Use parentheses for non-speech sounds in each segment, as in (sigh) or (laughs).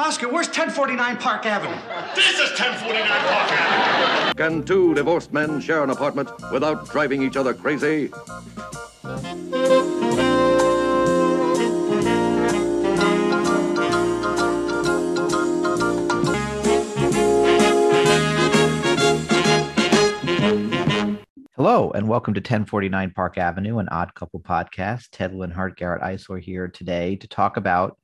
Oscar, where's 1049 Park Avenue? This is 1049 Park Avenue. Can two divorced men share an apartment without driving each other crazy? Hello, and welcome to 1049 Park Avenue, an odd couple podcast. Ted Linhart, Garrett Eisler here today to talk about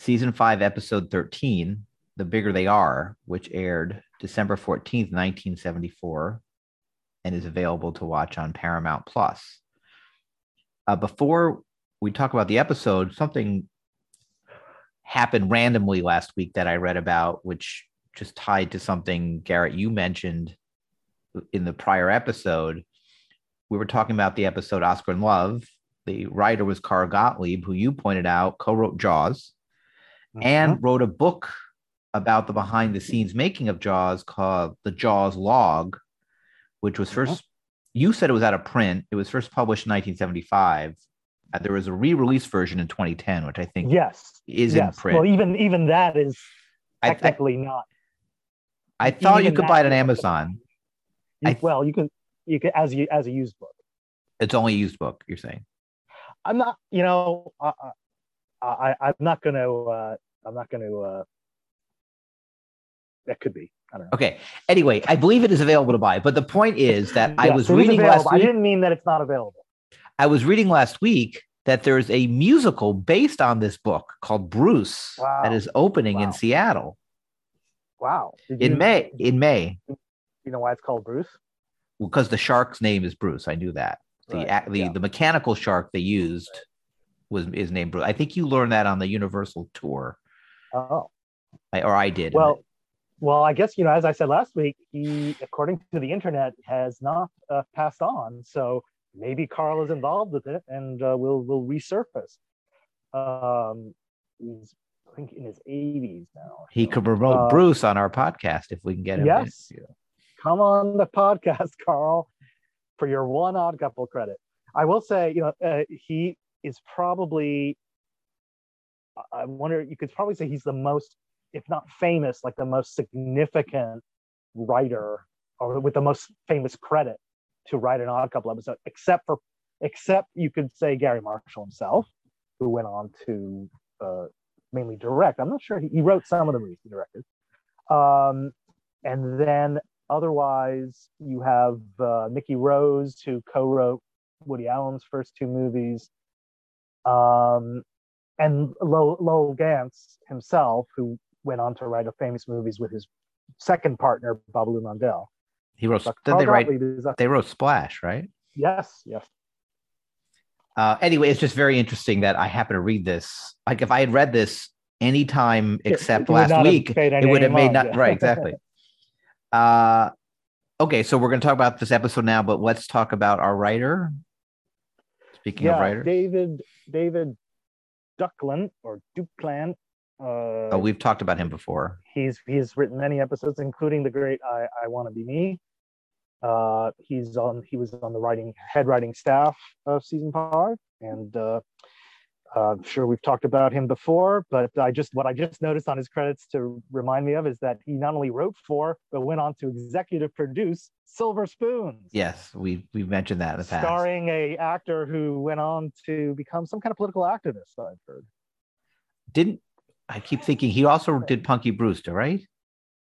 season five, episode 13, The Bigger They Are, which aired December 14th, 1974, and is available to watch on Paramount Plus. Uh, before we talk about the episode, something happened randomly last week that I read about, which just tied to something, Garrett, you mentioned in the prior episode, we were talking about the episode Oscar and Love. The writer was Carl Gottlieb, who you pointed out co-wrote Jaws Mm-hmm. and wrote a book about the behind the scenes making of Jaws called The Jaws Log, which was 1st you said it was out of print. It was first published in 1975. Uh, there was a re-release version in 2010, which I think Yes. is yes. in print. Well, even even that is I, I, technically not. I thought you could buy it on Amazon. You, I- well, you can you can as you as a used book. It's only a used book. You're saying. I'm not. You know, I, I, I I'm not going to. Uh, I'm not going to. Uh, that could be. I don't know. Okay. Anyway, I believe it is available to buy. But the point is that I was is reading last I week. didn't mean that it's not available. I was reading last week that there's a musical based on this book called Bruce Wow. that is opening in Seattle Wow. Did in you- May. In May, You know why it's called Bruce? because the shark's name is Bruce. I knew that. The Right, the, yeah. the mechanical shark they used was is named Bruce. I think you learned that on the Universal tour, Oh. I, or I did. Well, well, I guess you know, as I said last week, he, according to the internet, has not uh, passed on. So maybe Carl is involved with it, and uh, will will resurface. Um, he's I think in his 80s now. he so- could promote uh, Bruce on our podcast if we can get him. in. Yes. Come on the podcast, (laughs) Carl, for your one odd couple credit. I will say, you know, uh, he is probably. I- wonder. You could probably say he's the most, if not famous, like the most significant writer, or with the most famous credit to write an odd couple episode, except for, except you could say Garry Marshall himself, who went on to uh, mainly direct. I'm not sure he, he wrote some of the movies he directed. Um, and then otherwise, you have uh, Mickey Rose, who co-wrote Woody Allen's first two movies, um, and Lowell, Lowell Ganz himself, who went on to write a famous movies with his second partner, Babaloo Mandel. He wrote. Did they write? They wrote Splash, right? yes, yes. Uh, anyway, it's just very interesting that I happen to read this. Like if I had read this anytime except it last week, it would have made not yeah. right (laughs) exactly. uh, okay, so we're going to talk about this episode now, but let's talk about our writer. Speaking of yeah, writer, David David Duclon or Duclon. Uh, oh, we've talked about him before. he's he's written many episodes, including the great "I I Want to Be Me." Uh, he's on he was on the writing head writing staff of season five, and uh, uh, I'm sure we've talked about him before. But I just what I just noticed on his credits to remind me of is that he not only wrote for but went on to executive produce Silver Spoons. Yes, we we've mentioned that in the past. Starring a actor who went on to become some kind of political activist. I've heard. Didn't I keep thinking he also did Punky Brewster, right?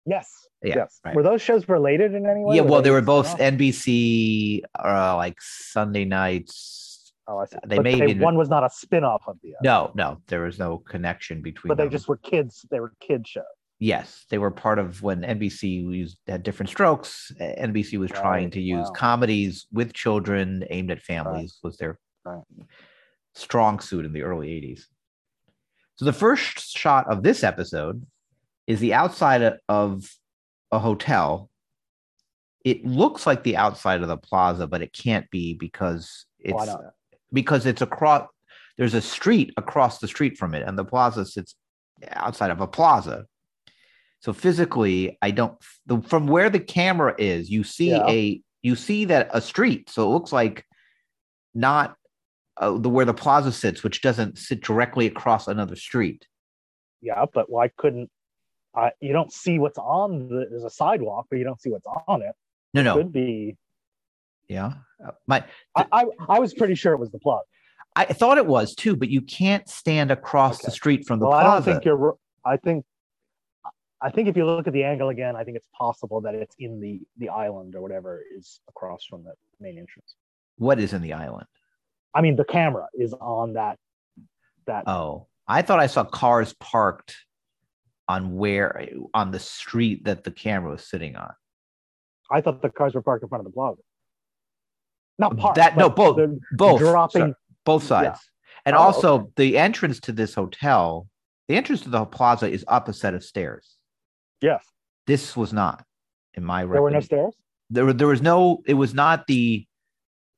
Yes. Yeah, yes. right. Were those shows related in any way? yeah, well, they were both off? NBC, uh, like Sunday nights. Oh, I see. they But may they- even- one was not a spin-off of the other. No, no, there was no connection between. but they them. just were kids. They were kid shows. Yes, they were part of when NBC used had Diff'rent Strokes. NBC was trying to use wow. comedies with children aimed at families was their Right. strong suit in the early 80s. So the first shot of this episode is the outside of a hotel. It looks like the outside of the plaza, but it can't be because oh, Why it's? Because it's across there's a street across the street from it and the plaza sits outside of a plaza so physically i don't the, from where the camera is you see Yeah. a you see that a street so it looks like not uh, the where the plaza sits which doesn't sit directly across another street yeah, but why couldn't uh, you don't see what's on the there's a sidewalk, but you don't see what's on it. No, no. Could be. Yeah. Uh, My I, I I was pretty sure it was the plug. I thought it was too, but you can't stand across the street from the Well, I don't think you're. I think. I think if you look at the angle again, I think it's possible that it's in the the island or whatever is across from the main entrance. what is in the island? I mean, the camera is on that. That Oh, I thought I saw cars parked on where on the street that the camera was sitting on. I thought the cars were parked in front of the plaza. Not parked. That- no, both. Both dropping. sorry, both sides. And Oh, also the entrance to this hotel, the entrance to the plaza is up a set of stairs. Yes, This was not, in my there were no stairs. There, there was no. It was not the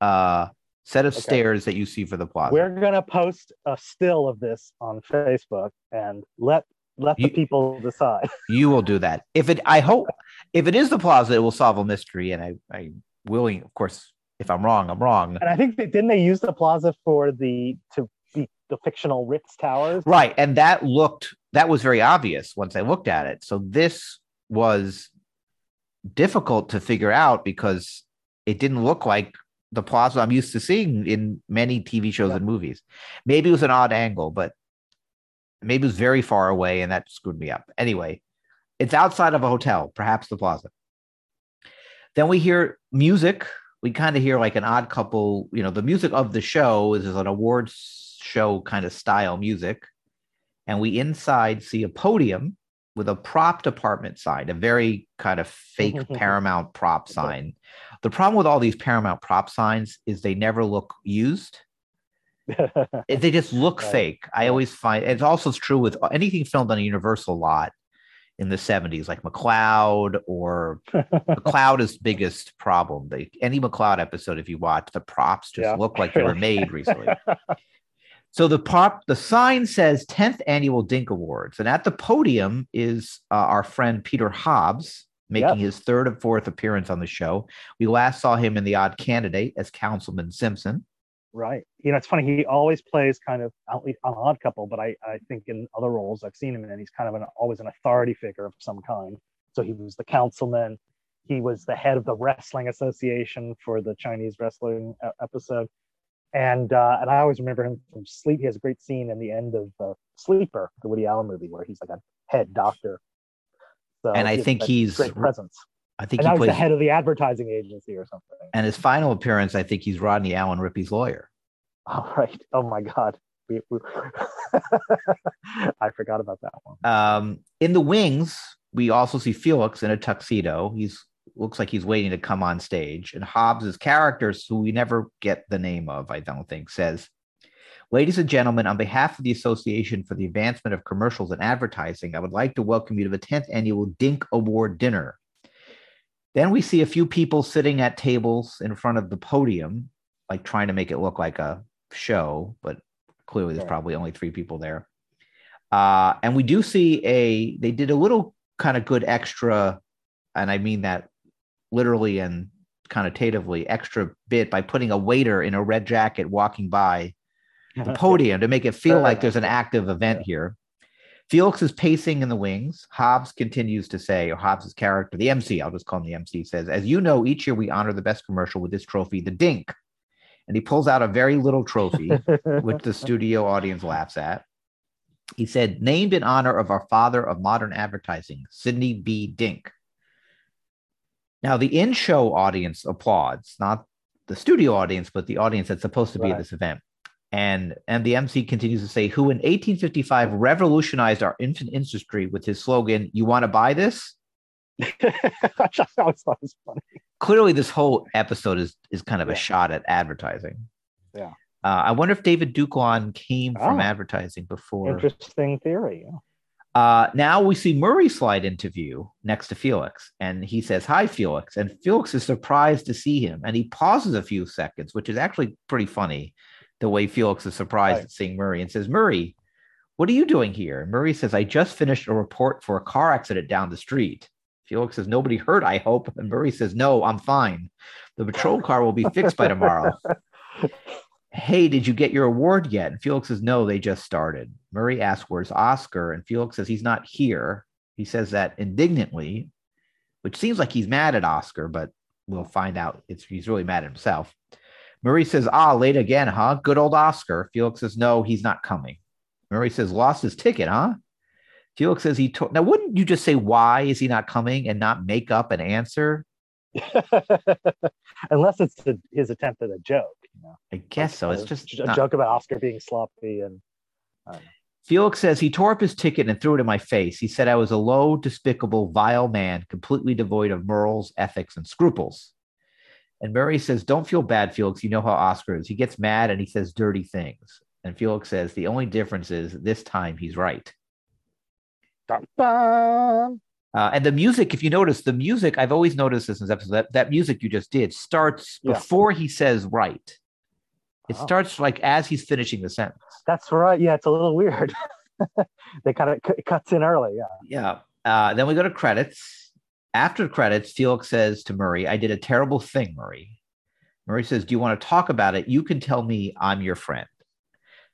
uh set of Okay. stairs that you see for the plaza. We're gonna post a still of this on Facebook and let let the people decide. (laughs) You will do that. If it, I hope, if it is the plaza, it will solve a mystery. And I, I willing, of course, if I'm wrong, I'm wrong. And I think they, didn't they use the plaza for the to be the fictional Ritz Towers? Right. And that looked, that was very obvious once I looked at it. So this was difficult to figure out because it didn't look like the plaza I'm used to seeing in many TV shows Yeah. and movies. Maybe it was an odd angle, but maybe it was very far away and that screwed me up. Anyway, it's outside of a hotel, perhaps the plaza. Then we hear music. We kind of hear like an odd couple, you know, the music of the show is an awards show kind of style music. And we inside see a podium with a prop department sign, a very kind of fake (laughs) Paramount prop sign. The problem with all these Paramount prop signs is they never look used. (laughs) They just look Right. fake. I always find it's also true with anything filmed on a Universal lot in the 70s, like McCloud or (laughs) McCloud is biggest problem. They, any McCloud episode, if you watch, the props just Yeah. look like they were made recently. (laughs) So the pop, the sign says 10th annual Dink Awards, and at the podium is uh, our friend Peter Hobbs making his third and fourth appearance on the show. We last saw him in The Odd Candidate as Councilman Simpson. Right. You know, it's funny. He always plays kind of at least an odd couple, but I I think in other roles I've seen him in, he's kind of an always an authority figure of some kind. So he was the councilman. He was the head of the wrestling association for the Chinese wrestling episode. And uh, and I always remember him from Sleep. He has a great scene in the end of uh, Sleeper, the Woody Allen movie, where he's like a head doctor. So And I he think he's- great presence. I think And he was he's the head of the advertising agency or something. and his final appearance, I think he's Rodney Allen Rippy's lawyer. All right. Oh my God. We, we... (laughs) I forgot about that one. Um, in the wings, we also see Felix in a tuxedo. He's looks like he's waiting to come on stage. And Hobbs's characters, who we never get the name of, I don't think, says, Ladies and gentlemen, on behalf of the Association for the Advancement of Commercials and Advertising, I would like to welcome you to the 10th annual Dink Award dinner. Then we see a few people sitting at tables in front of the podium, like trying to make it look like a show, but clearly there's probably only three people there. Uh, and we do see a, they did a little kind of good extra, and I mean that literally and connotatively, extra bit by putting a waiter in a red jacket walking by the (laughs) podium to make it feel like there's an active event here. Felix is pacing in the wings. Hobbs continues to say, or Hobbs's character, the MC, I'll just call him the MC, says, As you know, each year we honor the best commercial with this trophy, the Dink. And he pulls out a very little trophy, (laughs) which the studio audience laughs at. He said, named in honor of our father of modern advertising, Sidney B. Dink. Now, the in show audience applauds, not the studio audience, but the audience that's supposed to be at this event. And, and the MC continues to say, who in 1855 revolutionized our infant industry with his slogan, You want to buy this? (laughs) I always thought it was funny. Clearly, this whole episode is, is kind of a shot at advertising. Yeah. Uh, I wonder if David Duclon came from Oh. advertising before. Interesting theory. yeah. Uh, now we see Murray slide into view next to Felix, and he says, Hi, Felix. And Felix is surprised to see him, and he pauses a few seconds, which is actually pretty funny the way Felix is surprised Right. at seeing Murray and says, Murray, what are you doing here? And Murray says, I just finished a report for a car accident down the street. Felix says, Nobody hurt, I hope. And Murray says, No, I'm fine. The patrol car will be fixed by tomorrow. (laughs) Hey, did you get your award yet? And Felix says, No, they just started. Murray asks, Where's Oscar? And Felix says, He's not here. He says that indignantly, which seems like he's mad at Oscar, but we'll find out it's he's really mad at himself. Murray says, Ah, late again, huh? Good old Oscar. Felix says, No, he's not coming. Murray says, Lost his ticket, huh? Felix says he told now wouldn't you just say why is he not coming and not make up an answer? (laughs) Unless it's the, his attempt at a joke. You know? I guess so. It's Uh, just a not- joke about Oscar being sloppy and Felix says he tore up his ticket and threw it in my face. He said I was a low, despicable, vile man, completely devoid of morals, ethics, and scruples. And Murray says, Don't feel bad, Felix. You know how Oscar is. He gets mad and he says dirty things. And Felix says, The only difference is this time he's right. Uh, and the music, if you notice, the music, I've always noticed this in this episode, that, that music you just did starts Yeah. before he says right. It Oh. starts like as he's finishing the sentence. That's right. Yeah, it's a little weird. (laughs) they kind of it cuts in early. Yeah. Yeah. Uh, then we go to credits. After credits, Felix says to Murray, I did a terrible thing, Murray. Murray says, Do you want to talk about it? You can tell me I'm your friend.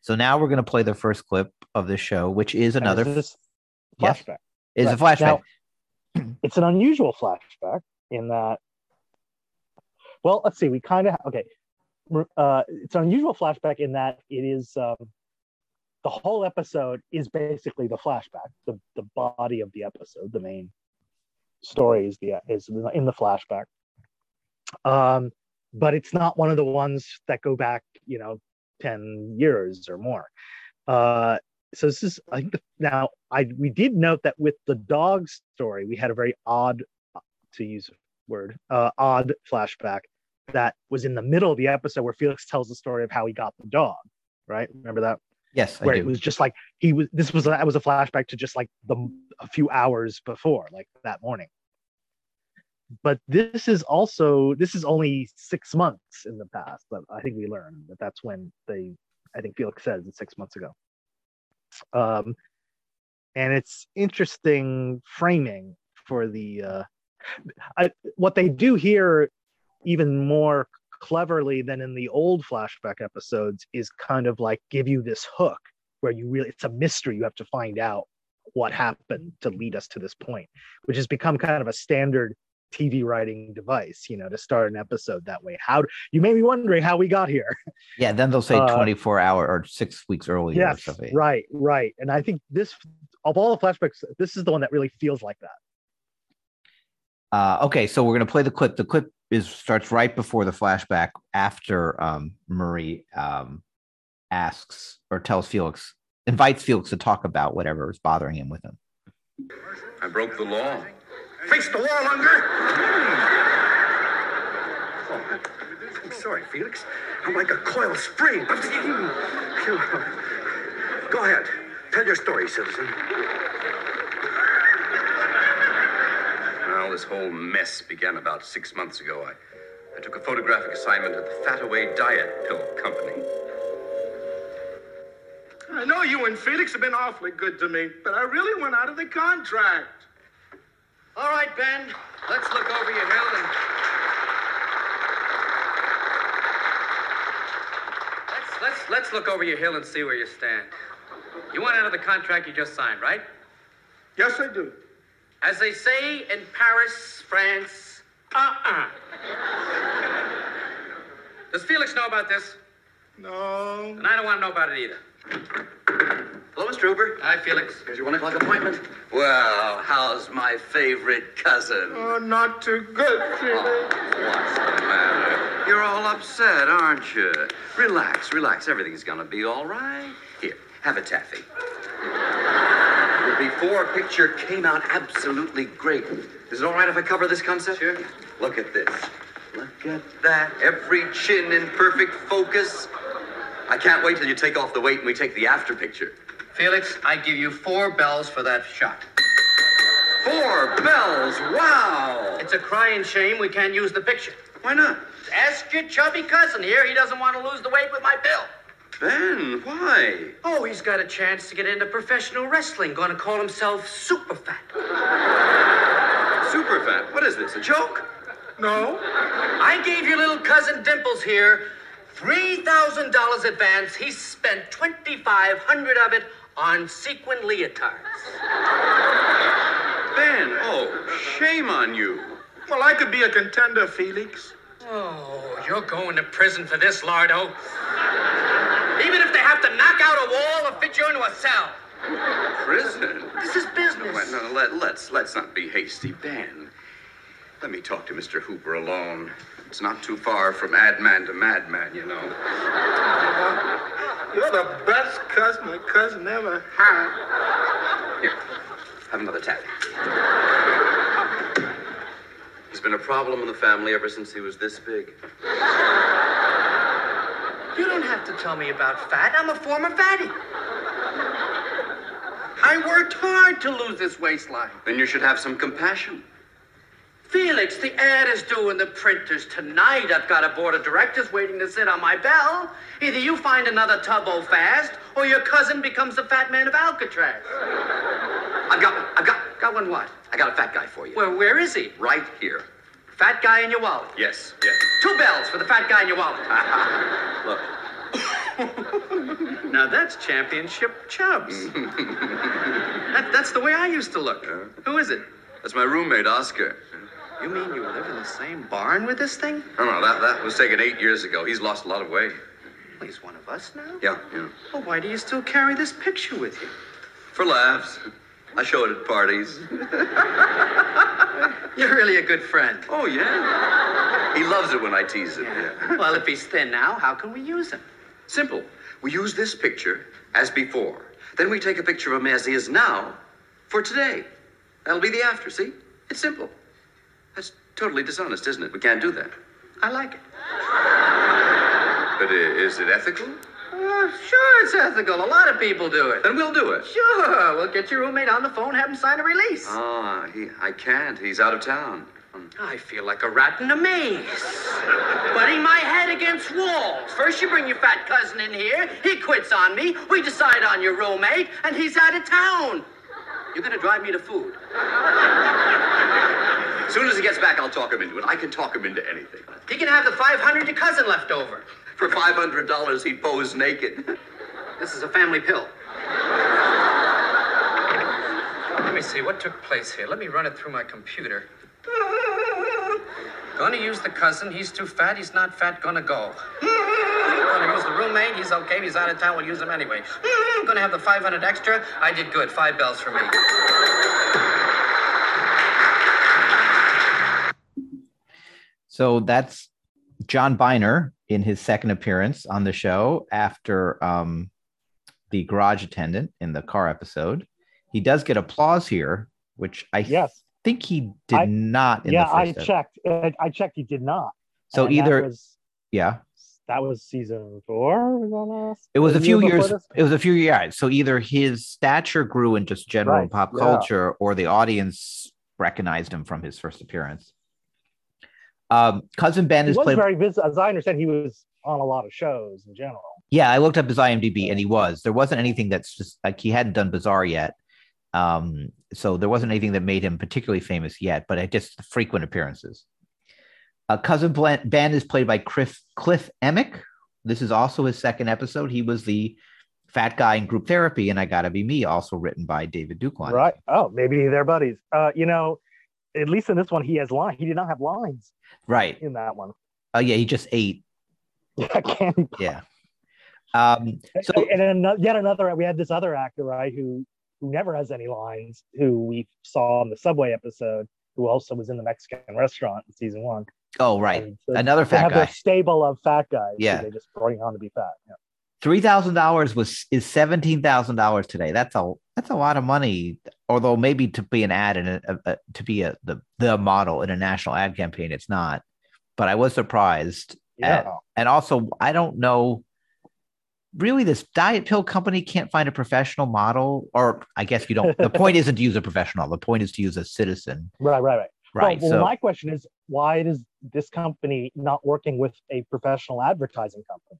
So now we're going to play the first clip of the show, which is another Yes. flashback. is a flashback. Now, (clears throat) it's an unusual flashback in that. Well, let's see. We kind of okay. Uh, it's an unusual flashback in that it is um, the whole episode is basically the flashback. The the body of the episode, the main story is the is in the flashback. Um, but it's not one of the ones that go back, you know, ten years or more. Uh, so this is I think the, now I we did note that with the dog story we had a very odd to use a word uh, odd flashback that was in the middle of the episode where Felix tells the story of how he got the dog right remember that yes, I where it was just like he was this was that was a flashback to just like the a few hours before like that morning. But this is also this is only six months in the past but i think we learned that that's when they i think felix says it's six months ago. Um and it's interesting framing for the uh I, what they do here even more cleverly than in the old flashback episodes is kind of like give you this hook where you really it's a mystery. You have to find out what happened to lead us to this point which has become kind of a standard tv writing device you know to start an episode that way. How you may be wondering how we got here. Yeah, then they'll say uh, 24 hour or six weeks earlier or yes right right. And i think this of all the flashbacks this is the one that really feels like that. Uh, okay, so we're going to play the clip. The clip is starts right before the flashback after um, Murray um, asks or tells Felix, invites Felix to talk about whatever is bothering him with him. I broke the law. Face the wall, Unger! Oh, I'm sorry, Felix. I'm like a coil spring. Go ahead. Tell your story, citizen. Well, this whole mess began about six months ago. I, I took a photographic assignment at the Fataway Diet Pill Company. I know you and Felix have been awfully good to me, but I really went out of the contract. All right, Ben, let's look over your hill and. Let's, let's, let's look over your hill and see where you stand. You want out of the contract you just signed, right? Yes, I do. As they say in Paris, France, uh-uh. Does Felix know about this? No. And I don't want to know about it either. Hello, Mr. Uber. Hi, Felix. Here's your one o'clock appointment. Well, how's my favorite cousin? Oh, not too good, Felix. What's the matter? You're all upset, aren't you? Relax, relax. Everything's gonna be all right. Here, have a taffy. Before picture came out absolutely great. Is it all right if I cover this concept? Sure. Look at this. Look at that. Every chin in perfect focus. I can't wait till you take off the weight and we take the after picture. Felix, I give you four bells for that shot. Four bells. Wow. It's a crying shame we can't use the picture. Why not? Ask your chubby cousin here. He doesn't want to lose the weight with my bill. Ben, why? Oh, he's got a chance to get into professional wrestling. Going to call himself Super Fat. Super fat. What is this? A joke? No. I gave your little cousin Dimples here $3,000 advance. He spent 2500 of it on sequin leotards. Ben, oh, shame on you. Well, I could be a contender, Felix. Oh, you're going to prison for this, Lardo. Even if they have to knock out a wall or fit you into a cell. Prison? This is business. Wait, no, let, let's let's not be hasty, Ben. Let me talk to Mr. Hooper alone. It's not too far from ad man to madman, you know. You're the best cousin a cousin ever had. Here, have another taffy. He's been a problem in the family ever since he was this big. You don't have to tell me about fat. I'm a former fatty. I worked hard to lose this waistline. Then you should have some compassion. Felix, the ad is due in the printers tonight. I've got a board of directors waiting to sit on my bell. Either you find another tubbo fast, or your cousin becomes the fat man of Alcatraz. I've got one. I've got got one. What? I got a fat guy for you. Well, where is he? right here. Fat guy in your wallet. Yes, yes. Two bells for the fat guy in your wallet. (laughs) Look, (laughs) now that's championship chubs. that, that's the way I used to look. Who is it? that's my roommate, Oscar. You mean you live in the same barn with this thing? No, no, that, that was taken eight years ago. He's lost a lot of weight. Well, he's one of us now. Yeah, yeah. Well, why do you still carry this picture with you? For laughs. I show it at parties. (laughs) You're really a good friend. Oh, yeah. He loves it when I tease him. Yeah. Well, if he's thin now, how can we use him? Simple. We use this picture as before. Then we take a picture of him as he is now for today. That'll be the after, see? It's simple. That's totally dishonest, isn't it? We can't do that. I like it. But is it ethical? Sure, it's ethical. A lot of people do it. Then we'll do it. Sure, we'll get your roommate on the phone, have him sign a release. Ah, he, I can't. He's out of town. Um, I feel like a rat in a maze. Butting my head against walls. First, you bring your fat cousin in here. He quits on me. We decide on your roommate, and he's out of town. You're gonna drive me to food. As soon as he gets back, I'll talk him into it. I can talk him into anything. He can have the 500 your cousin left over. For $500, he'd pose naked. (laughs) This is a family pill. Let me see what took place here. Let me run it through my computer. Gonna use the cousin. He's too fat. He's not fat. Gonna go. Gonna use the roommate. He's okay. He's out of town. We'll use him anyway. Gonna have the 500 extra. I did good. Five bells for me. So that's John Byner in his second appearance on the show after um, the garage attendant in the car episode. He does get applause here, which I Yes. think he did I- not. In yeah, the I first ep- checked. I, checked. He did not. So And either was, yeah, that was season four. Was it was a few year years. this? It was a few years. So either his stature grew in just general Right, pop yeah. culture, or the audience recognized him from his first appearance. Um, cousin Ben is was played. very busy. As I understand, he was on a lot of shows in general. Yeah, I looked up his IMDb and he was. There wasn't anything that's just like he hadn't done Bizarre yet. Um, so there wasn't anything that made him particularly famous yet, but it just frequent appearances. Uh, Cousin Ben is played by Cliff, Cliff Emmich. This is also his second episode. He was the fat guy in group therapy, and I Gotta Be Me, also written by David Duclon. Right. Oh, maybe they're buddies. Uh, you know, at least in this one, he has lines. He did not have lines Right. in that one. Oh, yeah, he just ate. (laughs) Yeah, candy. Yeah. Um, so and ano- yet another. We had this other actor, right, who who never has any lines, who we saw in the subway episode, who also was in the Mexican restaurant in season one. oh right. So Another fat have guy. their stable of fat guys. Yeah. they just bring on to be fat. Yeah. Three thousand dollars was is seventeen thousand dollars today. That's a that's a lot of money. Although maybe to be an ad and a, a, to be a the the model in a national ad campaign, it's not. But I was surprised. Yeah. at- and also, I don't know. Really, this diet pill company can't find a professional model, or I guess you don't. the (laughs) point isn't to use a professional. The point is to use a citizen, Right. Right. Right. right? Well, well, so my question is, why is this company not working with a professional advertising company?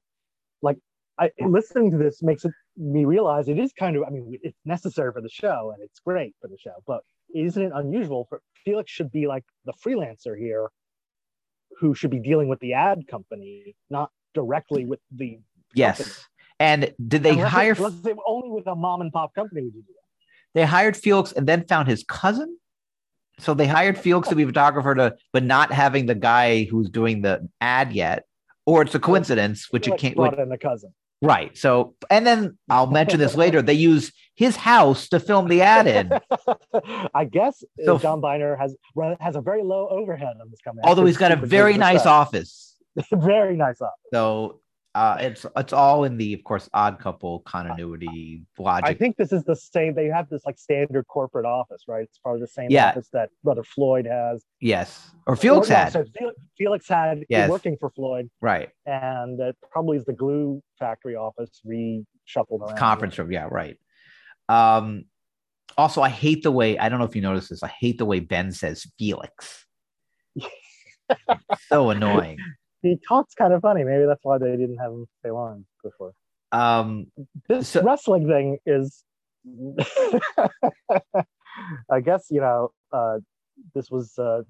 Like, I, listening to this makes it, me realize it is kind of. I mean, it's necessary for the show and it's great for the show, but isn't it unusual for Felix should be like the freelancer here, who should be dealing with the ad company, not directly with the Yes. And did they unless hire? it, they- only with a mom and pop company would you do that. they hired Felix and then found his cousin. So they hired Felix to be a photographer to, but not having the guy who's doing the ad yet, or it's a coincidence, which it can't. brought in the cousin. Right. So, and then I'll mention this later. They use his house to film the ad in, (laughs) I guess uh, So- John Byner has run- has a very low overhead on this company. although he's got a very nice stuff. office. (laughs) very nice office. So uh, it's it's all in the, of course, odd couple continuity logic. I think this is the same. They have this like standard corporate office, right? It's probably the same Yeah. office that Brother Floyd has. yes, or Felix Or, no, had so Felix, Felix had Yes. working for Floyd, right and it probably is the glue factory office reshuffled around. conference room. Yeah, right. Um, also, I hate the way I don't know if you noticed this. I hate the way Ben says Felix. (laughs) so annoying. He talks kind of funny. Maybe that's why they didn't have him say long before. Um, this So- wrestling thing is (laughs) i guess you know uh this was uh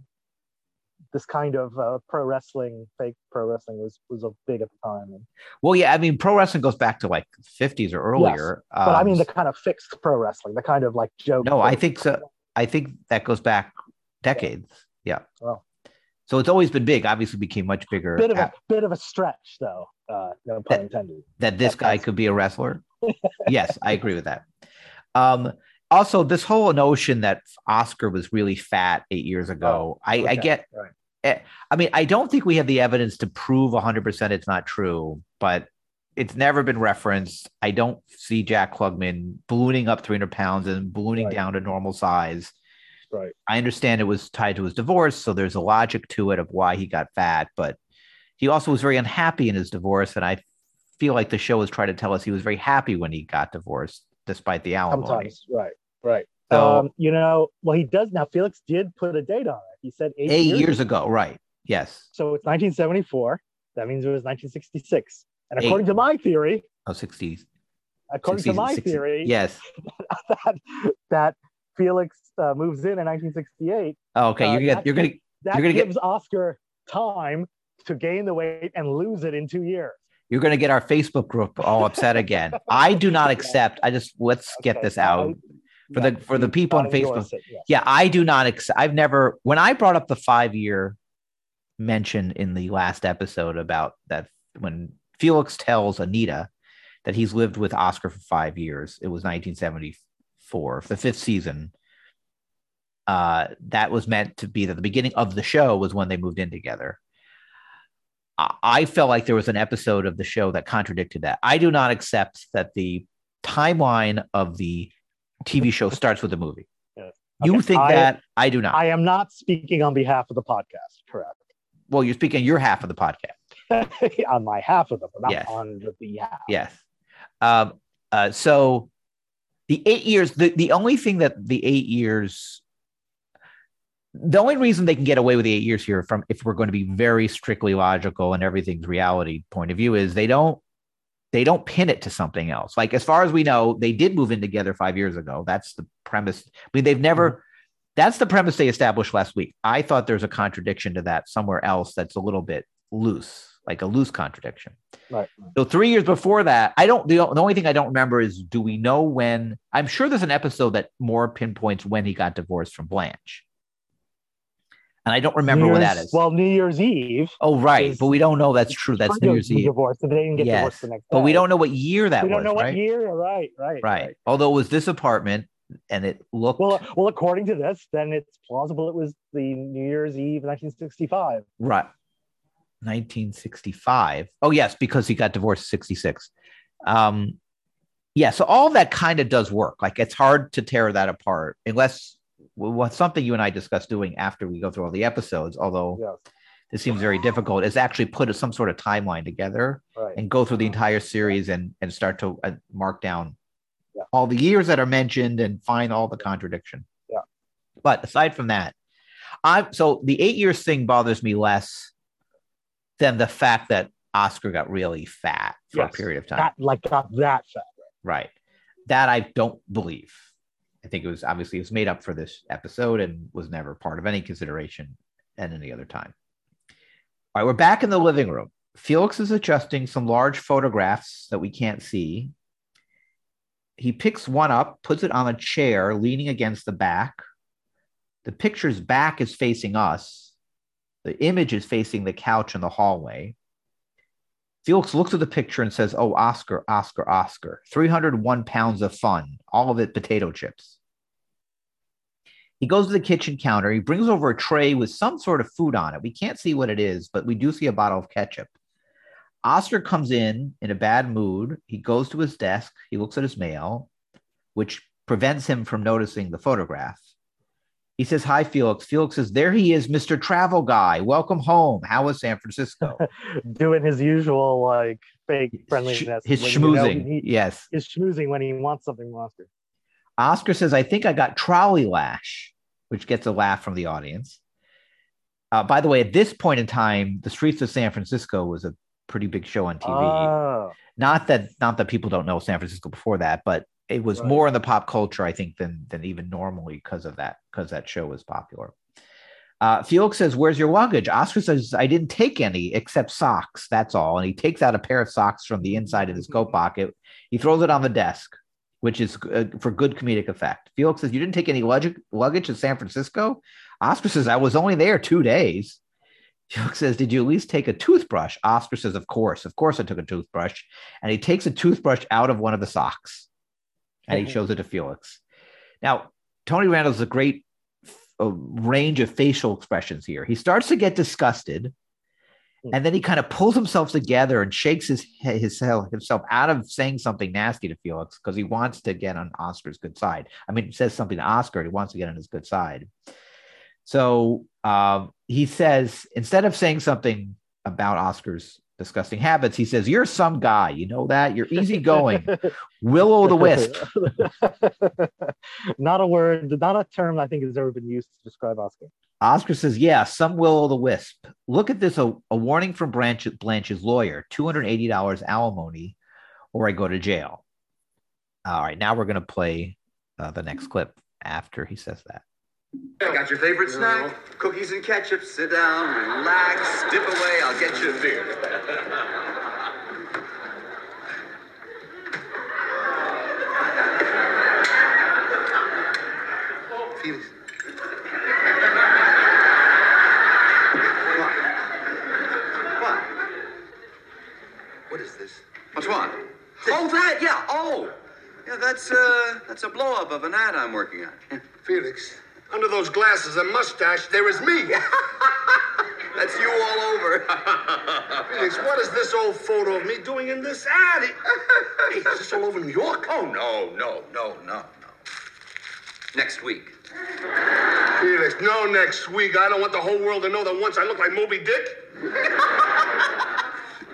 this kind of uh, pro wrestling fake pro wrestling was was a big at the time well, yeah, I mean, pro wrestling goes back to like 50s or earlier. but i Um, mean the kind of fixed pro wrestling the kind of like joke No, I think so. I think that goes back decades. Yeah. Well. So it's always been big. Obviously, became much bigger. bit of a at- bit of a stretch though uh no pun intended that this that- guy could be a wrestler. (laughs) yes, I agree with that. Um, also, this whole notion that Oscar was really fat eight years ago, I, I Okay, get. right. I mean, I don't think we have the evidence to prove 100% it's not true, but it's never been referenced. I don't see Jack Klugman ballooning up 300 pounds and ballooning Right. down to normal size. Right I understand it was tied to his divorce, so there's a logic to it of why he got fat, but he also was very unhappy in his divorce, and I feel like the show is trying to tell us he was very happy when he got divorced, despite the alimony. sometimes right right So- um you know well he does now felix did put a date on it he said eight, Eight years, years ago, right? Yes. so it's 1974 that means it was 1966 and Eight. according to my theory Oh, 60s. according to my 60s. theory Yes. (laughs) that, that Felix uh, moves in in 1968. Oh, okay. Uh, you're gonna that- you're gonna That You're gonna get- gives Oscar time to gain the weight and lose it in two years. you're gonna get our Facebook group all upset again. (laughs) I do not accept. I just let's get Okay, this I- out. For the- for the people on Facebook. it, yeah. Yeah, I do not accept. I've never when I brought up the five year mention in the last episode about that when Felix tells Anita that he's lived with Oscar for five years. It was 1974, the fifth season. Uh, that was meant to be that the beginning of the show was when they moved in together. I- I felt like there was an episode of the show that contradicted that. I do not accept that the timeline of the TV show starts with the movie. You Okay, think I- that? I do not. I am not speaking on behalf of the podcast, correct? well, you're speaking your half of the podcast. (laughs) on my half of them, not Yes. on the behalf. Yes. Um, uh, so the eight years, the, the only thing that the eight years, the only reason they can get away with the eight years here from if we're going to be very strictly logical and everything's reality point of view is they don't they don't pin it to something else. Like as far as we know, they did move in together five years ago. That's the premise. I mean, they've never mm-hmm. that's the premise they established last week. I thought there's a contradiction to that somewhere else that's a little bit loose, like a loose contradiction. Right. So three years before that, I don't. The, the only thing I don't remember is do we know when? I'm sure there's an episode that more pinpoints when he got divorced from Blanche, and I don't remember New when that is. Well, New Year's Eve. oh, right, is- but we don't know that's true. That's New Year's Eve. Divorce, and they didn't get Yes, divorced the next but we don't know what year that was. We don't know what right? year. Right, right, right. Although it was this apartment, and it looked Well, well, according to this, then it's plausible it was the New Year's Eve, 1965. Right. 1965. Oh, yes, because he got divorced in 66. Um, yeah, so all that kind of does work. Like it's hard to tear that apart unless what's something you and I discussed doing after we go through all the episodes, although Yes, this seems very difficult, is actually put some sort of timeline together right. and go through the entire series and and start to uh, mark down Yeah. all the years that are mentioned and find all the contradiction. Yeah. But aside from that, I'm so the eight years thing bothers me less than the fact that Oscar got really fat for Yes. a period of time. That like got that fat. right. That I don't believe. I think it was obviously it was made up for this episode and was never part of any consideration at any other time. All right, we're back in the living room. Felix is adjusting some large photographs that we can't see. He picks one up, puts it on a chair, leaning against the back. The picture's back is facing us. The image is facing the couch in the hallway. Felix looks at the picture and says, Oh, Oscar, Oscar, Oscar. 301 pounds of fun, all of it potato chips. He goes to the kitchen counter. He brings over a tray with some sort of food on it. We can't see what it is, but we do see a bottle of ketchup. Oscar comes in in a bad mood. He goes to his desk. He looks at his mail, which prevents him from noticing the photograph. He says, Hi, Felix. Felix says, There he is, Mr. Travel Guy. Welcome home. How was San Francisco? (laughs) Doing his usual like fake friendliness. His when you know schmoozing. he- yes. His schmoozing when he wants something Oscar. Oscar says, I think I got trolley lash, which gets a laugh from the audience. Uh, by the way, at this point in time, The Streets of San Francisco was a pretty big show on TV. Oh, not that not that people don't know San Francisco before that, but it was Right. more in the pop culture, I think, than than even normally because of that, because that show was popular. Uh, Felix says, Where's your luggage? Oscar says, I didn't take any except socks. That's all. And he takes out a pair of socks from the inside of his coat pocket. He throws it on the desk, which is uh, for good comedic effect. Felix says, You didn't take any luggage, luggage to San Francisco? Oscar says, I was only there two days. Felix says, Did you at least take a toothbrush? Oscar says, Of course. Of course, I took a toothbrush. And he takes a toothbrush out of one of the socks and he shows it to Felix. Now, Tony Randall has a great uh, range of facial expressions here. He starts to get disgusted, and then he kind of pulls himself together and shakes his, his himself out of saying something nasty to Felix because he wants to get on Oscar's good side. I mean, he says something to Oscar, he wants to get on his good side. So um, he says, instead of saying something about Oscar's disgusting habits, he says, You're some guy. You know that? You're easygoing. (laughs) Will o' the wisp. (laughs) not a word, not a term I think has ever been used to describe Oscar. Oscar says, Yeah, some will o' the wisp. Look at this a, a warning from Blanche, Blanche's lawyer $280 alimony, or I go to jail. All right, now we're going to play uh, the next clip after he says that. I got your favorite snack? Cookies and ketchup. Sit down, relax, dip away. I'll get you a beer. Felix. What? What is this? What's what? Oh, that, yeah. Oh, yeah. That's uh, that's a blow up of an ad I'm working on. Felix, under those glasses and mustache, there is me. (laughs) That's you all over. (laughs) Felix, what is this old photo of me doing in this ad? Hey, is this all over New York? oh no, no, no, no, no. Next week. Felix, no next week. I don't want the whole world to know that once I look like Moby Dick. (laughs)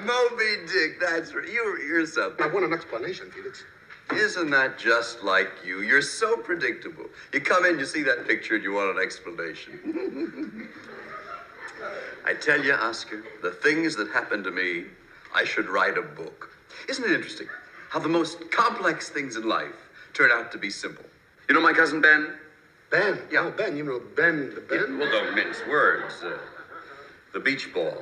Moby Dick. That's right. You, you're something. I want an explanation, Felix. Isn't that just like you? You're so predictable. You come in, you see that picture, and you want an explanation. I tell you, Oscar, the things that happen to me, I should write a book. Isn't it interesting how the most complex things in life turn out to be simple? You know my cousin Ben? Ben. Yeah. Oh, Ben. You know Ben the Yeah, Ben? well, don't mince words. Uh, the beach ball.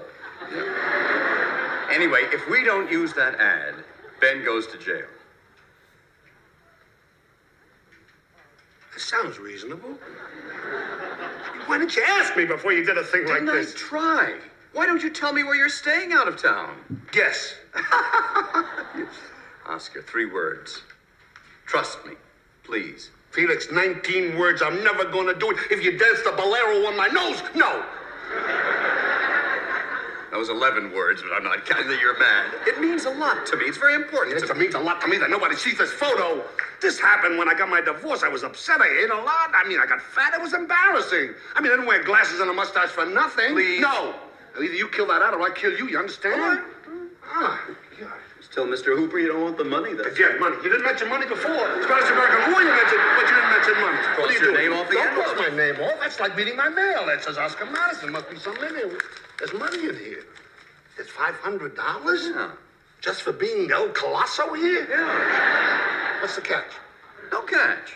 Yeah. Anyway, if we don't use that ad, Ben goes to jail. That sounds reasonable. Why didn't you ask me before you did a thing Didn't like I this? try? Why don't you tell me where you're staying out of town? Guess. (laughs) Oscar, three words. Trust me, please. Felix, 19 words. I'm never going to do it. If you dance the bolero on my nose, no. That was 11 words, but I'm not counting that you're mad. It means a lot to me. It's very important it means a lot to me that nobody sees this photo. This happened when I got my divorce. I was upset. I ate a lot. I mean, I got fat. It was embarrassing. I mean, I didn't wear glasses and a mustache for nothing. Please. No. Either you kill that out or I kill you. You understand? Ah, God. Tell Mr. Hooper you don't want the money. That's Yeah, money. You didn't mention money before. Spanish American War you mentioned, but you didn't mention money. what are you your doing? name off the Don't cross my name off. That's like reading my mail. That says Oscar Madison. Must be some in. There's money in here. There's five hundred dollars Yeah. just for being El Colosso here. Yeah. What's the catch? No catch.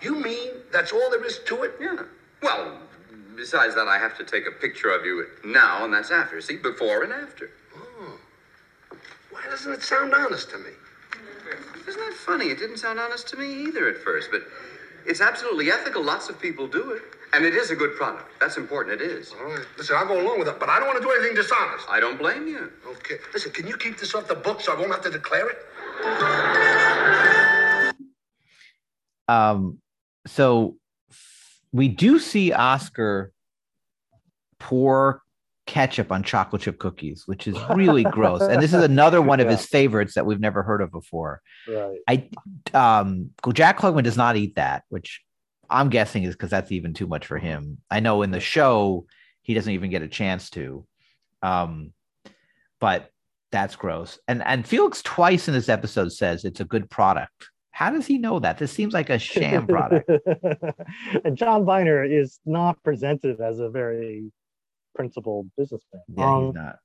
You mean that's all there is to it? Yeah. Well, Besides that, I have to take a picture of you now, and that's after. See, before and after. Why doesn't it sound honest to me? Isn't that funny? It didn't sound honest to me either at first, but it's absolutely ethical. Lots of people do it. And it is a good product. That's important. It is. All right. Listen, I'll go along with it, but I don't want to do anything dishonest. I don't blame you. Okay. Listen, can you keep this off the books so I won't have to declare it? Um, so we do see Oscar pour ketchup on chocolate chip cookies, which is really gross. And this is another (laughs) one of Yeah. his favorites that we've never heard of before. Right. I um Jack Klugman does not eat that, which I'm guessing is because that's even too much for him. I know in the show he doesn't even get a chance to. Um, but that's gross. And and Felix twice in this episode says it's a good product. How does he know that? This seems like a sham product. (laughs) and John Byner is not presented as a very principled businessman. Yeah, Um, he's not.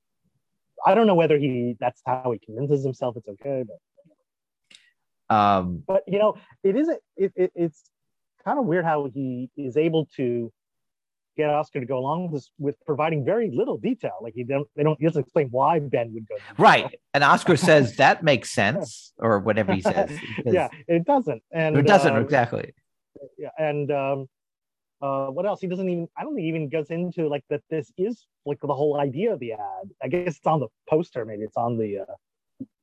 I don't know whether he that's how he convinces himself it's okay, but Um, but you know, it isn't it, it it's kind of weird how he is able to get Oscar to go along with this with providing very little detail. Like he don't they don't he doesn't explain why Ben would go. right. And Oscar (laughs) says that makes sense, or whatever he says. (laughs) because- Yeah, it doesn't. And It doesn't um, exactly. yeah and um uh what else? He doesn't even i don't think he even goes into like that this is like the whole idea of the ad. I guess it's on the poster maybe. It's on the uh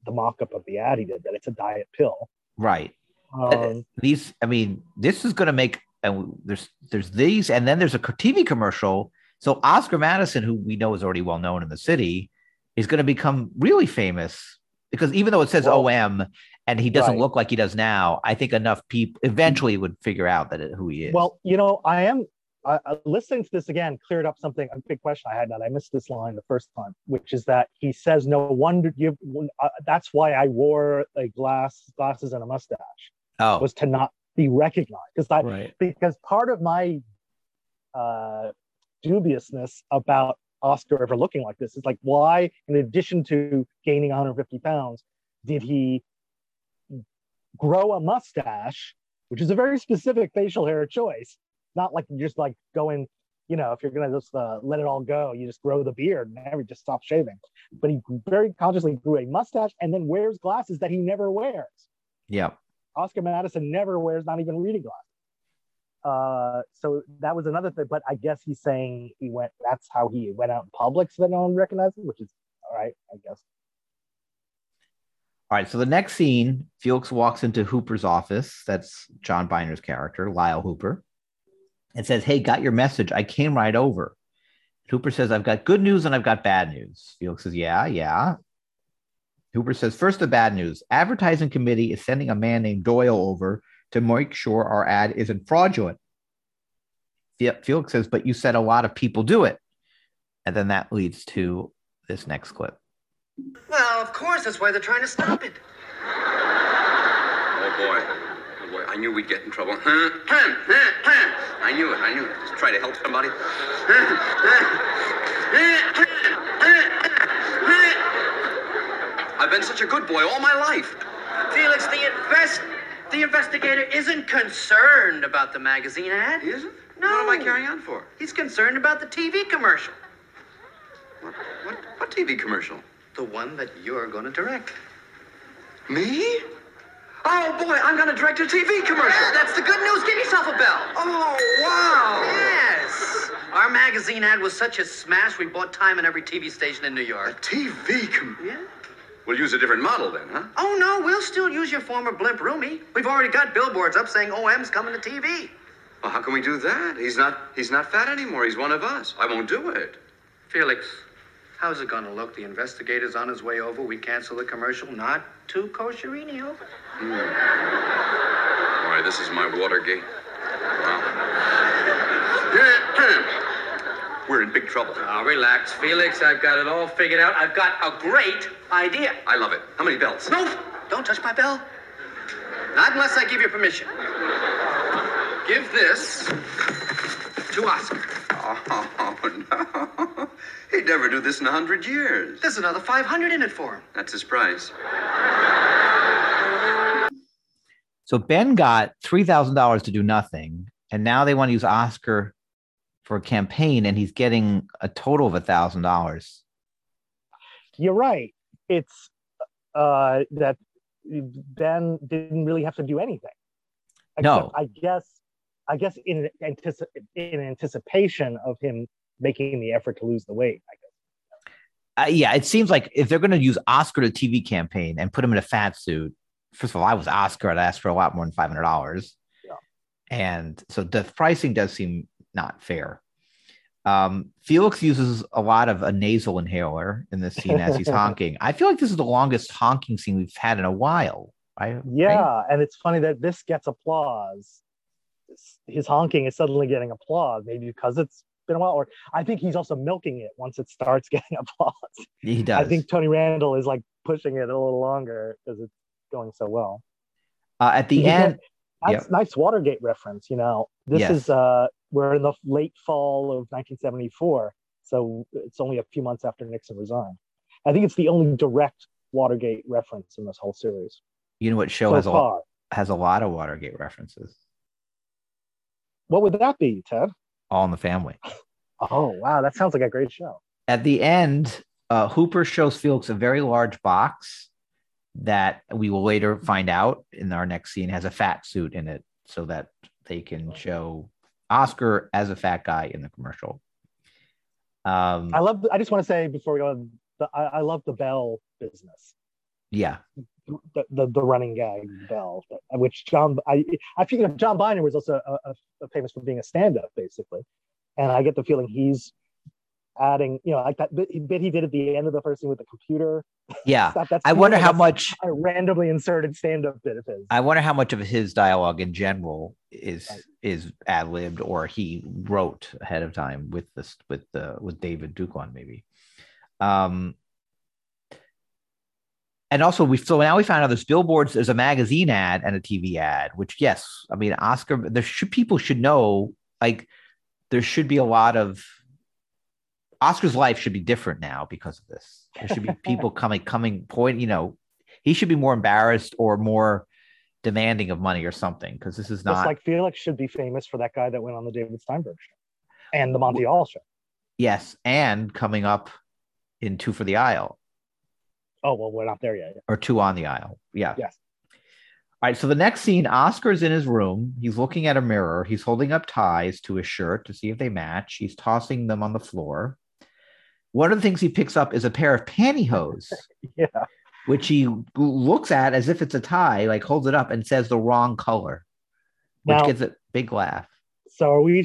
the mock-up of the ad he did that it's a diet pill. Right. um these i mean this is going to make and there's there's these and then there's a tv commercial. So oscar madison who we know is already well known in the city is going to become really famous because even though it says Well- om and he doesn't Right. look like he does now i think enough people eventually would figure out that it, who he is. Well you know i am I, I- listening to this again cleared up something a big question i had that i missed this line the first time which is that he says no wonder you uh, that's why i wore a glass glasses and a mustache oh. was to not be recognized. Because i right. because part of my uh, dubiousness about Oscar ever looking like this is like, why, in addition to gaining 150 pounds, did he grow a mustache, which is a very specific facial hair choice? Not like you just like going, you know, if you're gonna just uh, let it all go, you just grow the beard and never just stop shaving. But he very consciously grew a mustache and then wears glasses that he never wears. yeah Oscar Madison never wears not even reading glasses. Uh, so that was another thing. But I guess he's saying he went. That's how he went out in public, so that no one recognized him, which is all right, I guess. All right so the next scene felix walks into hooper's office that's john byner's character lyle hooper and says hey got your message i came right over Hooper says, I've got good news and I've got bad news. Felix says, Yeah, yeah. Hooper says, First, the bad news. Advertising committee is sending a man named Doyle over to make sure our ad isn't fraudulent. Fe- Felix says, But you said a lot of people do it. And then that leads to this next clip. Well, of course, that's why they're trying to stop it. Oh boy. Oh boy. I knew we'd get in trouble. Huh? Huh? Huh? Huh? I knew it. I knew it. Just try to help somebody. I've been such a good boy all my life. Felix, the invest the investigator isn't concerned about the magazine ad. He isn't? No. What am I carrying on for? He's concerned about the TV commercial. What, what, what TV commercial? The one that you're going to direct. Me? Oh boy, I'm gonna direct a TV commercial. Yeah, That's the good news. Give yourself a bell. Oh wow. Yes. Our magazine ad was such a smash, we bought time in every TV station in New York. A TV com- Yeah? We'll use a different model then, huh? Oh, no, we'll still use your former blimp roomie. We've already got billboards up saying OM's coming to TV. Well, how can we do that? He's not he's not fat anymore. He's one of us. I won't do it. Felix, how's it gonna look? The investigator's on his way over. We cancel the commercial. Not too kosherini over. Hmm. Why, this is my Watergate. Wow. We're in big trouble. Oh, relax, Felix. I've got it all figured out. I've got a great idea. I love it. How many bells? No, don't touch my bell. Not unless I give you permission. Give this to Oscar. (laughs) Oh, no. He'd never do this in a hundred years. There's another 500 in it for him. That's his price. So Ben got $3,000 to do nothing. And now they want to use Oscar for a campaign, and he's getting a total of a thousand dollars. You're right. It's uh, that Ben didn't really have to do anything. No. I guess, I guess in, antici- in anticipation of him making the effort to lose the weight. I guess. Uh, yeah, it seems like if they're going to use Oscar to TV campaign and put him in a fat suit, first of all, I was Oscar, I'd ask for a lot more than five hundred dollars, Yeah. and so the pricing does seem not fair. Um, Felix uses a lot of a nasal inhaler in this scene as he's (laughs) honking. I feel like this is the longest honking scene we've had in a while. I, Yeah, right? and it's funny that this gets applause. His honking is suddenly getting applause, maybe because it's been a while, or I think he's also milking it once it starts (laughs) getting applause. he does. I think Tony Randall is like pushing it a little longer because it's going so well. uh, at the end, That's nice Watergate reference. You know, this Yes. is uh, we're in the late fall of 1974, so it's only a few months after Nixon resigned. I think it's the only direct Watergate reference in this whole series you know what show so has a far. has a lot of Watergate references. What would that be, Ted? All in the Family. Oh wow, that sounds like a great show. at the end, uh, Hooper shows Felix a very large box that we will later find out in our next scene has a fat suit in it so that they can show Oscar as a fat guy in the commercial. Um, I love. I just want to say before we go, the, I, I love the Bell business, yeah, the the, the running gag Bell, which John. I I figure John Byner was also a, a, famous for being a stand-up, basically, and I get the feeling he's adding, you know, like that bit, bit he did at the end of the first scene with the computer. yeah. (laughs) That's I wonder how much a randomly inserted stand-up bit of his. I wonder how much of his dialogue in general is Right. is ad libbed or he wrote ahead of time with this with the with David Duclon maybe. Um, and also we so now we found out there's billboards, there's a magazine ad and a TV ad, which yes, I mean Oscar, there should people should know like there should be a lot of Oscar's life should be different now because of this. There should be (laughs) people coming coming point, you know, he should be more embarrassed or more demanding of money or something because this is Just not like Felix should be famous for that guy that went on the David Steinberg show and the Monty Hall show. yes and coming up in two for the aisle Oh well, we're not there yet. or two on the aisle. Yeah. Yes. all right so the next scene oscar's in his room. He's looking at a mirror. He's holding up ties to his shirt to see if they match. He's tossing them on the floor. One of the things he picks up is a pair of pantyhose (laughs) Yeah. which he looks at as if it's a tie like holds it up and says the wrong color which Now- gets a big laugh. So are we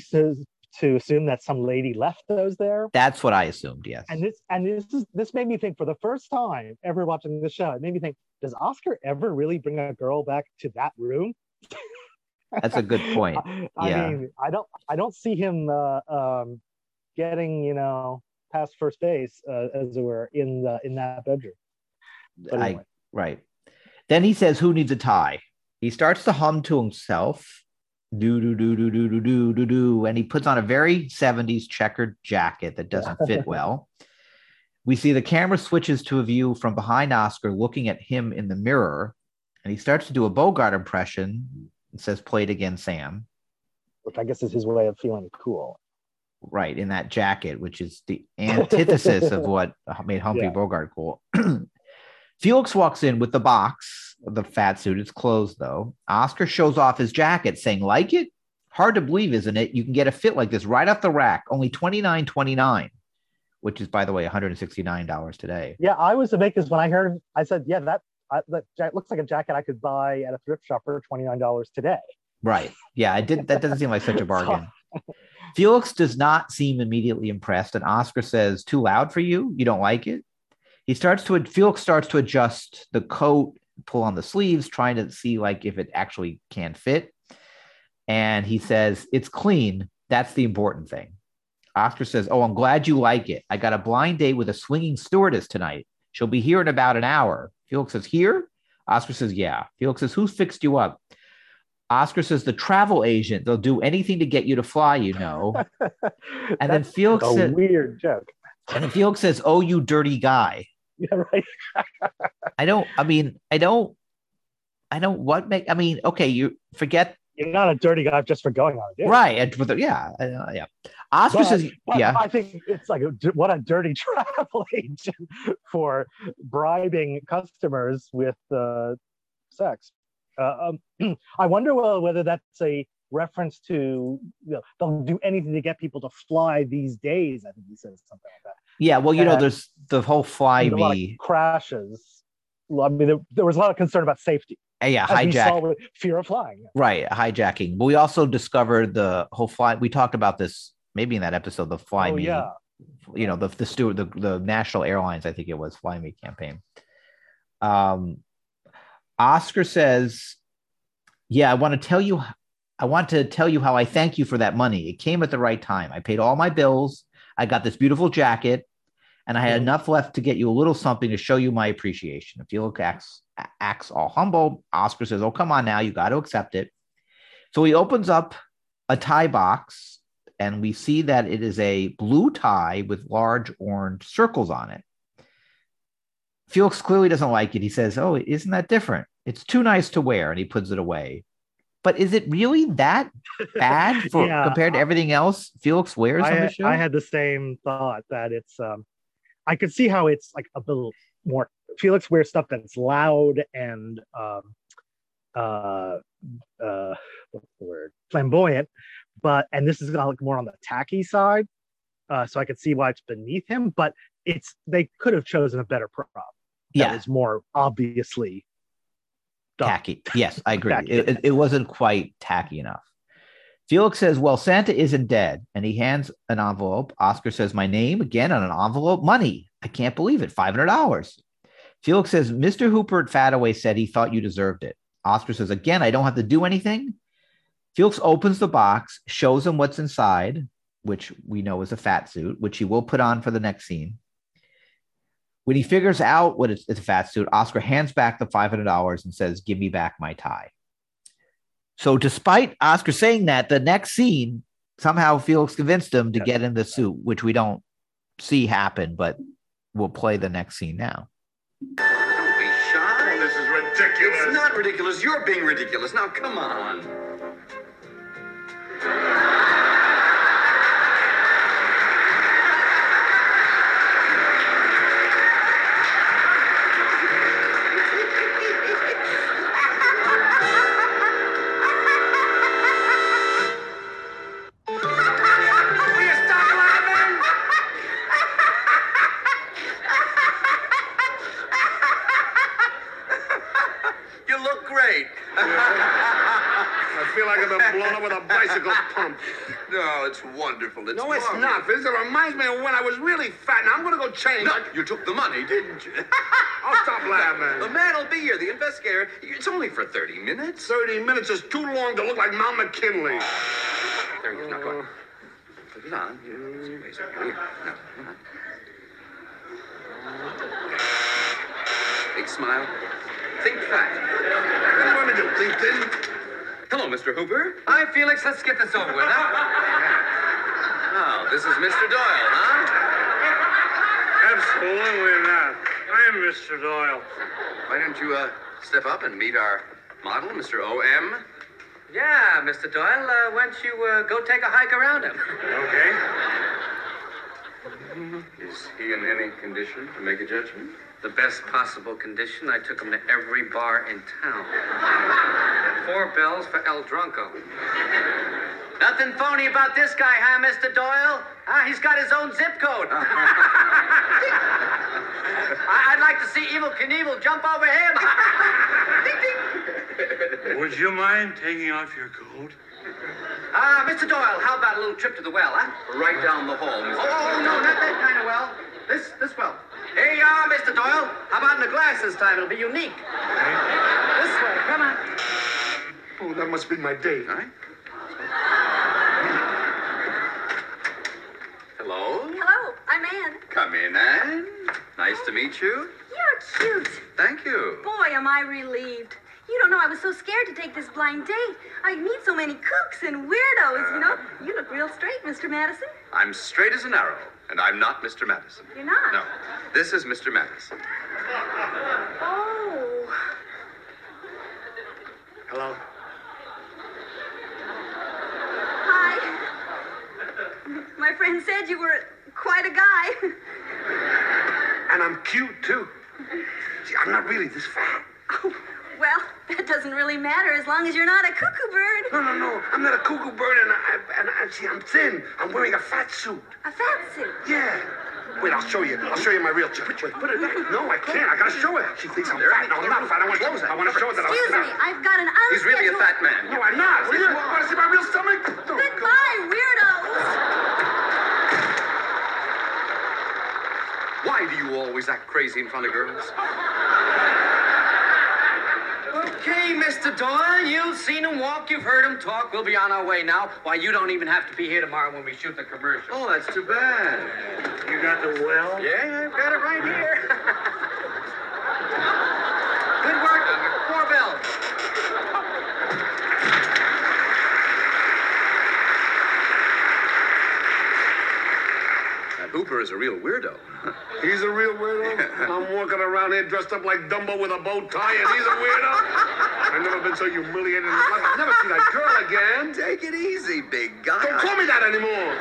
to assume that some lady left those there? that's what i assumed yes And this and this is this made me think for the first time ever watching the show. It made me think: Does Oscar ever really bring a girl back to that room? (laughs) that's a good point (laughs) I, I mean, I don't I don't see him uh, um, getting you know past first base uh, as it were in the in that bedroom. But I anyway. right. Then he says, "Who needs a tie?" He starts to hum to himself, do do do do do do do do do, and he puts on a very '70s checkered jacket that doesn't (laughs) fit well. We see the camera switches to a view from behind Oscar, looking at him in the mirror, and he starts to do a Bogart impression. It says, "Play it again, Sam." which I guess is his way of feeling cool. right in that jacket, which is the antithesis of (laughs) what made Humphrey Yeah. Bogart cool. (clears throat) Felix walks in with the box the fat suit. It's closed though. Oscar shows off his jacket, saying, "Like it? Hard to believe, isn't it? You can get a fit like this right off the rack, only twenty nine twenty nine, which is, by the way, one hundred and sixty nine dollars today." Yeah, I was amazed when I heard, I said, "Yeah, that I, that looks like a jacket I could buy at a thrift shop for twenty nine dollars today." Right. Yeah, I did. That doesn't seem like such a (laughs) bargain. Felix does not seem immediately impressed, and Oscar says, "Too loud for you? You don't like it?" He starts to Felix starts to adjust the coat, pull on the sleeves, trying to see like if it actually can fit. And he says, "It's clean. That's the important thing." Oscar says, "Oh, I'm glad you like it. I got a blind date with a swinging stewardess tonight. She'll be here in about an hour." Felix says, "Here?" Oscar says, "Yeah." Felix says, "Who fixed you up?" Oscar says, "The travel agent. They'll do anything to get you to fly. You know." (laughs) And then Felix a said, weird joke. and then Felix says, "Oh, you dirty guy." (laughs) Yeah, right. I don't. I mean, I don't. I don't. What make? I mean, okay, you forget you're not a dirty guy just for going on date. Right. And yeah. Uh, yeah. Oscar But- says, yeah. I think it's like a, what a dirty (laughs) travel agent for bribing customers with uh, sex. Uh, um, (clears throat) I wonder well, whether that's a reference to you know they'll do anything to get people to fly these days. I think he says something like that. Yeah. Well, you know, uh, there's the whole fly There's a lot of me. crashes. I mean, there, there was a lot of concern about safety. uh, yeah. As we saw Hijack. fear of flying. Right. Hijacking. But we also discovered the whole fly. We talked about this maybe in that episode, the fly oh me. yeah, you know the the steward the, the national airlines i think it was fly me campaign um oscar says yeah i want to tell you i want to tell you how i thank you for that money it came at the right time i paid all my bills i got this beautiful jacket and i had enough left to get you a little something to show you my appreciation if felix acts acts all humble oscar says oh come on now you got to accept it so he opens up a tie box and we see that it is a blue tie with large orange circles on it. Felix clearly doesn't like it. He says, Oh, isn't that different? It's too nice to wear. And he puts it away. But is it really that bad (laughs) for Yeah. compared to everything else Felix wears I, on the show? I had the same thought that it's. um I could see how it's like a little more. Felix wears stuff that's loud and um, uh, uh, what's the word? Flamboyant, but and this is like more on the tacky side. Uh, so I could see why it's beneath him, but it's they could have chosen a better prop. That yeah, was more obviously. Tacky. Yes, I agree. It, it, wasn't quite tacky enough. Felix says, Well, Santa isn't dead. And he hands an envelope. Oscar says, My name again on an envelope. Money. I can't believe it. $500. Felix says, Mr. Hooper at Fataway said he thought you deserved it. Oscar says, Again, I don't have to do anything. Felix opens the box, shows him what's inside, which we know is a fat suit, which he will put on for the next scene. When he figures out what it's, it's a fat suit, Oscar hands back the $500 and says, Give me back my tie. So, despite Oscar saying that, the next scene, somehow Felix convinced him to Yeah. get in the suit, which we don't see happen, but we'll play the next scene now. Don't be shy. Oh, this is ridiculous. It's not ridiculous. You're being ridiculous. Now, come on. (laughs) No, it's wonderful. It's wonderful. No, it's marvelous. not, Fizz. It reminds me of when I was really fat. and I'm gonna go change. No, you took the money, didn't you? (laughs) I'll stop laughing. The man will be here, the investigator. It's only for 30 minutes. 30 minutes is too long to look like Mount McKinley. There he is. Now, go on. Put it on. Here, there's razor. Here. Now, come on. Big smile. Think fat. What do you want me to do? Think thin? Hello, Mr. Hooper. Hi, Felix. Let's get this over with, huh? (laughs) Oh, this is Mr. Doyle, huh? Absolutely not. I'm Mr. Doyle. Why don't you uh, step up and meet our model, Mr. O.M.? Yeah, Mr. Doyle. Uh, why don't you uh, go take a hike around him? Okay. Is he in any condition to make a judgment? The best possible condition. I took him to every bar in town. Four bells for El Drunko. Nothing phony about this guy, huh, Mr. Doyle? Ah, he's got his own zip code. (laughs) I- I'd like to see Evel Knievel jump over him. Ding, (laughs) ding. Would you mind taking off your coat? Ah, Mr. Doyle, how about a little trip to the well, huh? Right down the hall, Mr. Oh, oh, no, not that kind of well. This, this well. Here you are, Mr. Doyle. How about in the glass this time? It'll be unique. This way, come on. Oh, that must be my date. All right. Hello? Hello, I'm Anne. Come in, Anne. Nice to meet you. You're cute. Thank you. Boy, am I relieved. You don't know I was so scared to take this blind date. I meet so many kooks and weirdos, you know. Uh. You look real straight, Mr. Madison. I'm straight as an arrow, and I'm not Mr. Madison. You're not. No, this is Mr. Madison. Oh. Hello? Hi. My friend said you were quite a guy. And I'm cute, too. See, I'm not really this fat. Oh, well, that doesn't really matter as long as you're not a cuckoo bird. No, no, no. I'm not a cuckoo bird, and I, and I, see, I'm thin. I'm wearing a fat suit. A fat suit? Yeah. Wait, I'll show you. I'll show you my real chip. Wait, put it back. No, I can't. I gotta show it. She thinks I'm fat. No, I'm not fat. I want to show her. I want to show her that I'm Excuse me, I've got an He's really a fat man. No, I'm not. Will you? Want to see my real stomach? Goodbye, weirdos. Why do you always act crazy in front of girls? Okay, Mr. Doyle, you've seen him walk, you've heard him talk. We'll be on our way now. Why, you don't even have to be here tomorrow when we shoot the commercial. Oh, that's too bad. You got the well? Yeah, I've got it right here. (laughs) Good work. Four bells. That Hooper is a real weirdo. (laughs) He's a real weirdo. I'm walking around here dressed up like Dumbo with a bow tie, and he's a weirdo. (laughs) I've never been so humiliated in my life. I'll never see that girl again. Take it easy, big guy. Don't call me that anymore.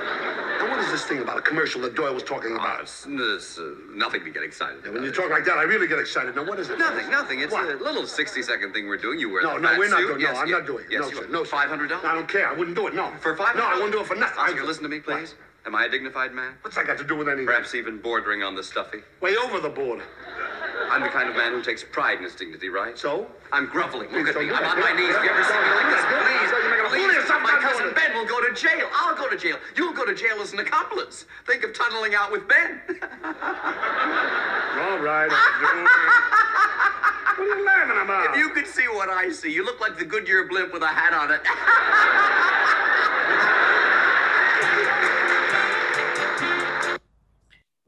Now, what is this thing about a commercial that Doyle was talking about? it's, it's, uh, nothing to get excited When you talk like that, I really get excited. Now, what is it? Nothing, nothing. It's What? a little 60 second thing we're doing. You wear No, no, we're not doing. Yes, No, I'm yeah. not doing. it. Yes, no, sir. No, $500? I don't care. I wouldn't do it. No. For $500? No, I wouldn't do it for nothing. Oscar, listen to me, please. Am I a dignified man? What's that got to do with anything? Perhaps even bordering on the stuffy. Way over the board. I'm the kind of man who takes pride in his dignity, right? So? I'm groveling. Look at me. I'm on my knees. Have you ever seen me like this? Please, You're making a fool of please. My cousin. Ben will go to jail. I'll go to jail. You'll go to jail as an accomplice. Think of tunneling out with Ben. All right. I'll do it. What are you laughing about? if you could see what I see, you look like the Goodyear blimp with a hat on it. (laughs)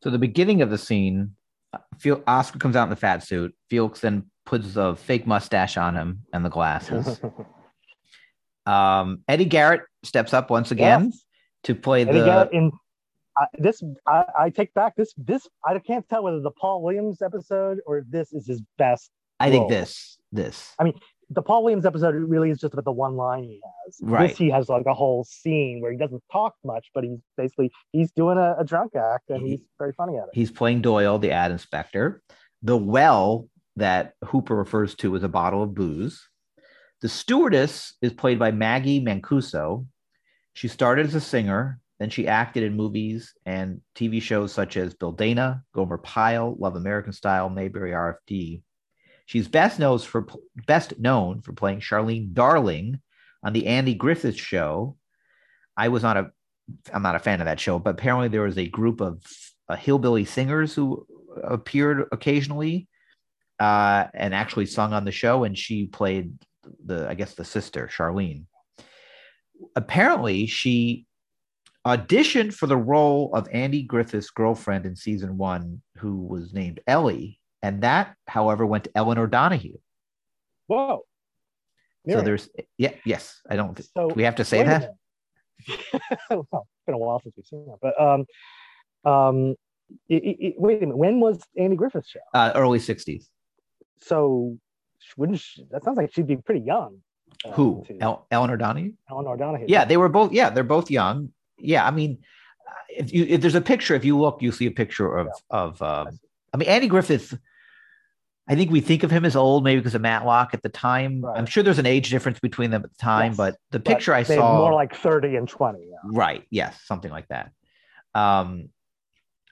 So the beginning of the scene, Fel- Oscar comes out in the fat suit. Felix then puts a fake mustache on him and the glasses. (laughs) um, Eddie Garrett steps up once again Yes. to play And the. again, in uh, this, I, I take back this. This I can't tell whether the Paul Williams episode or this is his best. I think this. This. I mean, the Paul Williams episode really is just about the one line he has. Right. This he has like a whole scene where he doesn't talk much, but he's basically he's doing a, a drunk act and He- he's very funny at it. He's playing Doyle, the ad inspector. The well that Hooper refers to as a bottle of booze. The stewardess is played by Maggie Mancuso. She started as a singer, then she acted in movies and TV shows such as Bill Dana, Gomer Pyle, Love American Style, Mayberry RFD. She's best known for best known for playing Charlene Darling on the Andy Griffith Show. I was not a I'm not a fan of that show, but apparently there was a group of uh, hillbilly singers who appeared occasionally uh, and actually sung on the show, and she played the I guess the sister Charlene. Apparently, she auditioned for the role of Andy Griffith's girlfriend in season one, who was named Ellie, and that, however, went to Elinor Donahue. Whoa. So there's yeah yes I don't So, do we have to say that (laughs) well, it's been a while since we've seen that, but um, um, i i i- wait a minute. When was Andy Griffith's show? uh, early '60s. So, wouldn't she, that sounds like she'd be pretty young. uh, Who to El- Elinor Donahue? Elinor Donahue? Yeah, they were both. Yeah, they're both young. Yeah, I mean, if you if there's a picture, if you look, you see a picture of of. Um, I mean, Andy Griffith. I think we think of him as old, maybe because of Matlock at the time. Right. I'm sure there's an age difference between them at the time, Yes, but the But picture I saw, more like 30 and 20. Yeah. right? Yes, something like that. Um,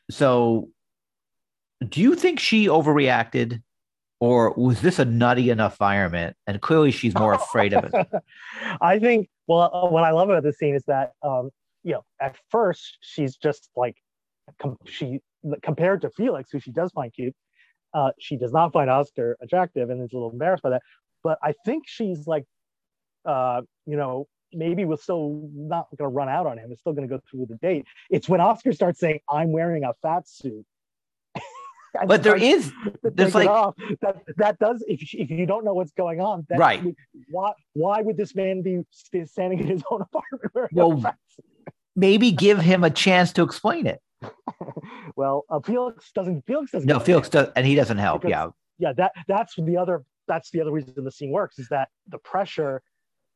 so, do you think she overreacted, or was this a nutty enough environment? And clearly, she's more afraid of it. (laughs) I think. Well, uh, what I love about this scene is that um, you know, at first she's just like com- she compared to Felix, who she does find cute. Uh, she does not find Oscar attractive and is a little embarrassed by that. But I think she's like, uh, you know, maybe we're still not going to run out on him. It's still going to go through the date. It's when Oscar starts saying, "I'm wearing a fat suit." (laughs) But there is (laughs) there's like that that does if you- if you don't know what's going on that Right. why why would this man be standing in his own apartment wearing a Well, fat suit? Maybe give him a chance to explain it. (laughs) well uh, felix doesn't felix doesn't No, Felix does, and he doesn't help. Because- Yeah, yeah that that's the other that's the other reason the scene works is that the pressure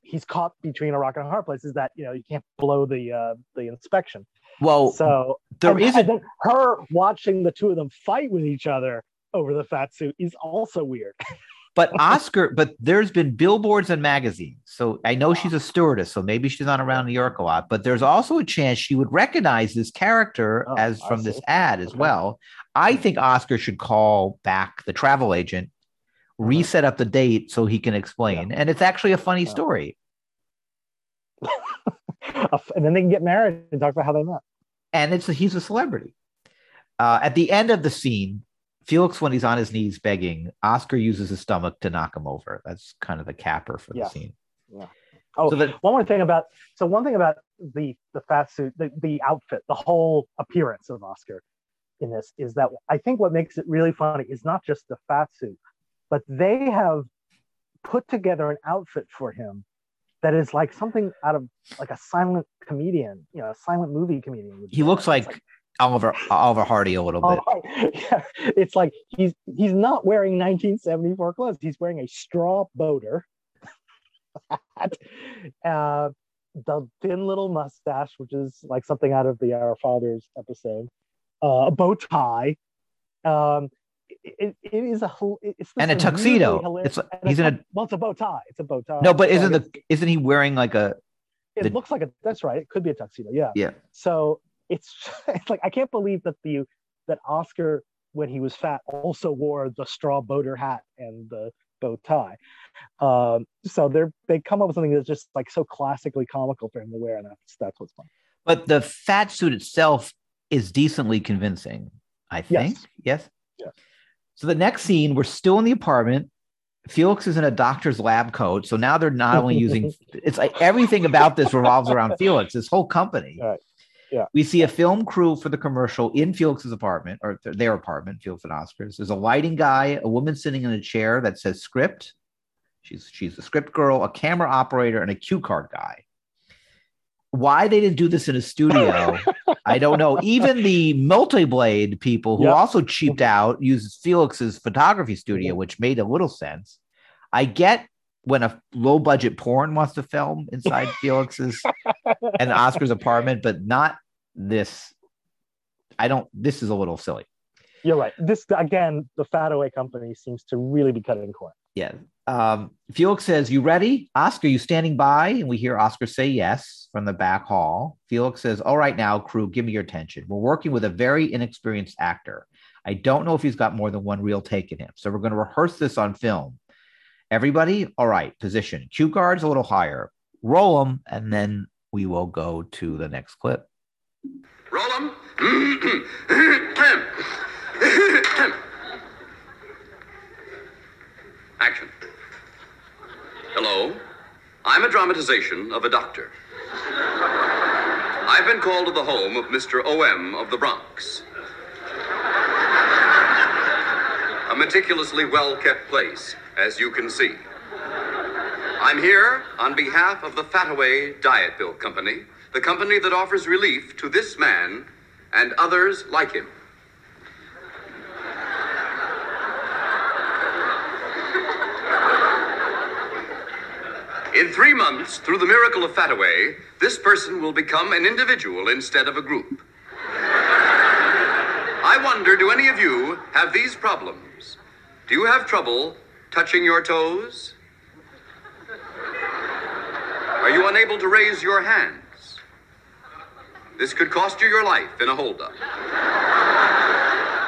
he's caught between a rock and a hard place is that you know you can't blow the uh, the inspection. Well, So there is a then her watching the two of them fight with each other over the fat suit is also weird. (laughs) but (laughs) Oscar, but there's been billboards and magazines. So I know she's a stewardess, so maybe she's not around New York a lot, but there's also a chance she would recognize this character Oh, as from this ad as Okay. well. I think Oscar should call back the travel agent, reset up the date so he can explain. And it's actually a funny Yeah. story. (laughs) and then they can get married and talk about how they met. and it's he's a celebrity. Uh, at the end of the scene, Felix, when he's on his knees begging, Oscar uses his stomach to knock him over. That's kind of the capper for the scene. Yeah. Oh, So that one more thing about so one thing about the the fat suit, the, the outfit, the whole appearance of Oscar in this is that I think what makes it really funny is not just the fat suit, but they have put together an outfit for him that is like something out of like a silent comedian, you know, a silent movie comedian. would he looks It's like Oliver Oliver Hardy a little bit. Oh, (laughs) yeah. It's like he's he's not wearing 1974 clothes. He's wearing a straw boater. (laughs) hat, uh, the thin little mustache, which is like something out of the Our Fathers episode. Uh, a bow tie. Um, it, it is a. It's And a tuxedo. really It's- he's in a- well, it's a bow tie. It's a bow tie. No, but isn't it's- the isn't he wearing like a It the- looks like a. That's right. It could be a tuxedo. Yeah. yeah? So it's, (laughs) it's like I can't believe that the that Oscar when he was fat also wore the straw boater hat and the bow tie. Um, so they're they come up with something that's just like so classically comical for him to wear, and that's that's what's fun. But the fat suit itself is decently convincing, I think. Yes. Yes. So the next scene, we're still in the apartment. Felix is in a doctor's lab coat. So now they're not only using (laughs) it's like everything about this revolves around Felix, this whole company. Right. Yeah. We see a film crew for the commercial in Felix's apartment or their apartment, Felix and Oscars. There's a lighting guy, a woman sitting in a chair that says script. She's she's the script girl, a camera operator, and a cue card guy. Why they didn't do this in a studio, (laughs) I don't know. Even the multi-blade people who Yep. also cheaped out used Felix's photography studio, Mhm. which made a little sense. I get when a low-budget porn wants to film inside (laughs) Felix's and Oscar's apartment, but not this. I don't. This is a little silly. You're right. This again, the Fat Away company seems to really be cutting corners. Yeah. Um, Felix says, You ready? Oscar, you standing by? And we hear Oscar say yes from the back hall. Felix says, All right, now, crew, give me your attention. We're working with a very inexperienced actor. I don't know if he's got more than one real take in him. So we're going to rehearse this on film. Everybody, all right, position. Cue cards a little higher. Roll them, and then we will go to the next clip. Roll 'em. (clears throat) (clears throat) Action. Hello. I'm a dramatization of a doctor. I've been called to the home of Mr. O.M. of the Bronx. A meticulously well kept place, as you can see. I'm here on behalf of the Fataway Diet Pill Company, the company that offers relief to this man and others like him. In three months, through the miracle of Fataway, this person will become an individual instead of a group. I wonder do any of you have these problems? Do you have trouble touching your toes? Are you unable to raise your hands? This could cost you your life in a holdup.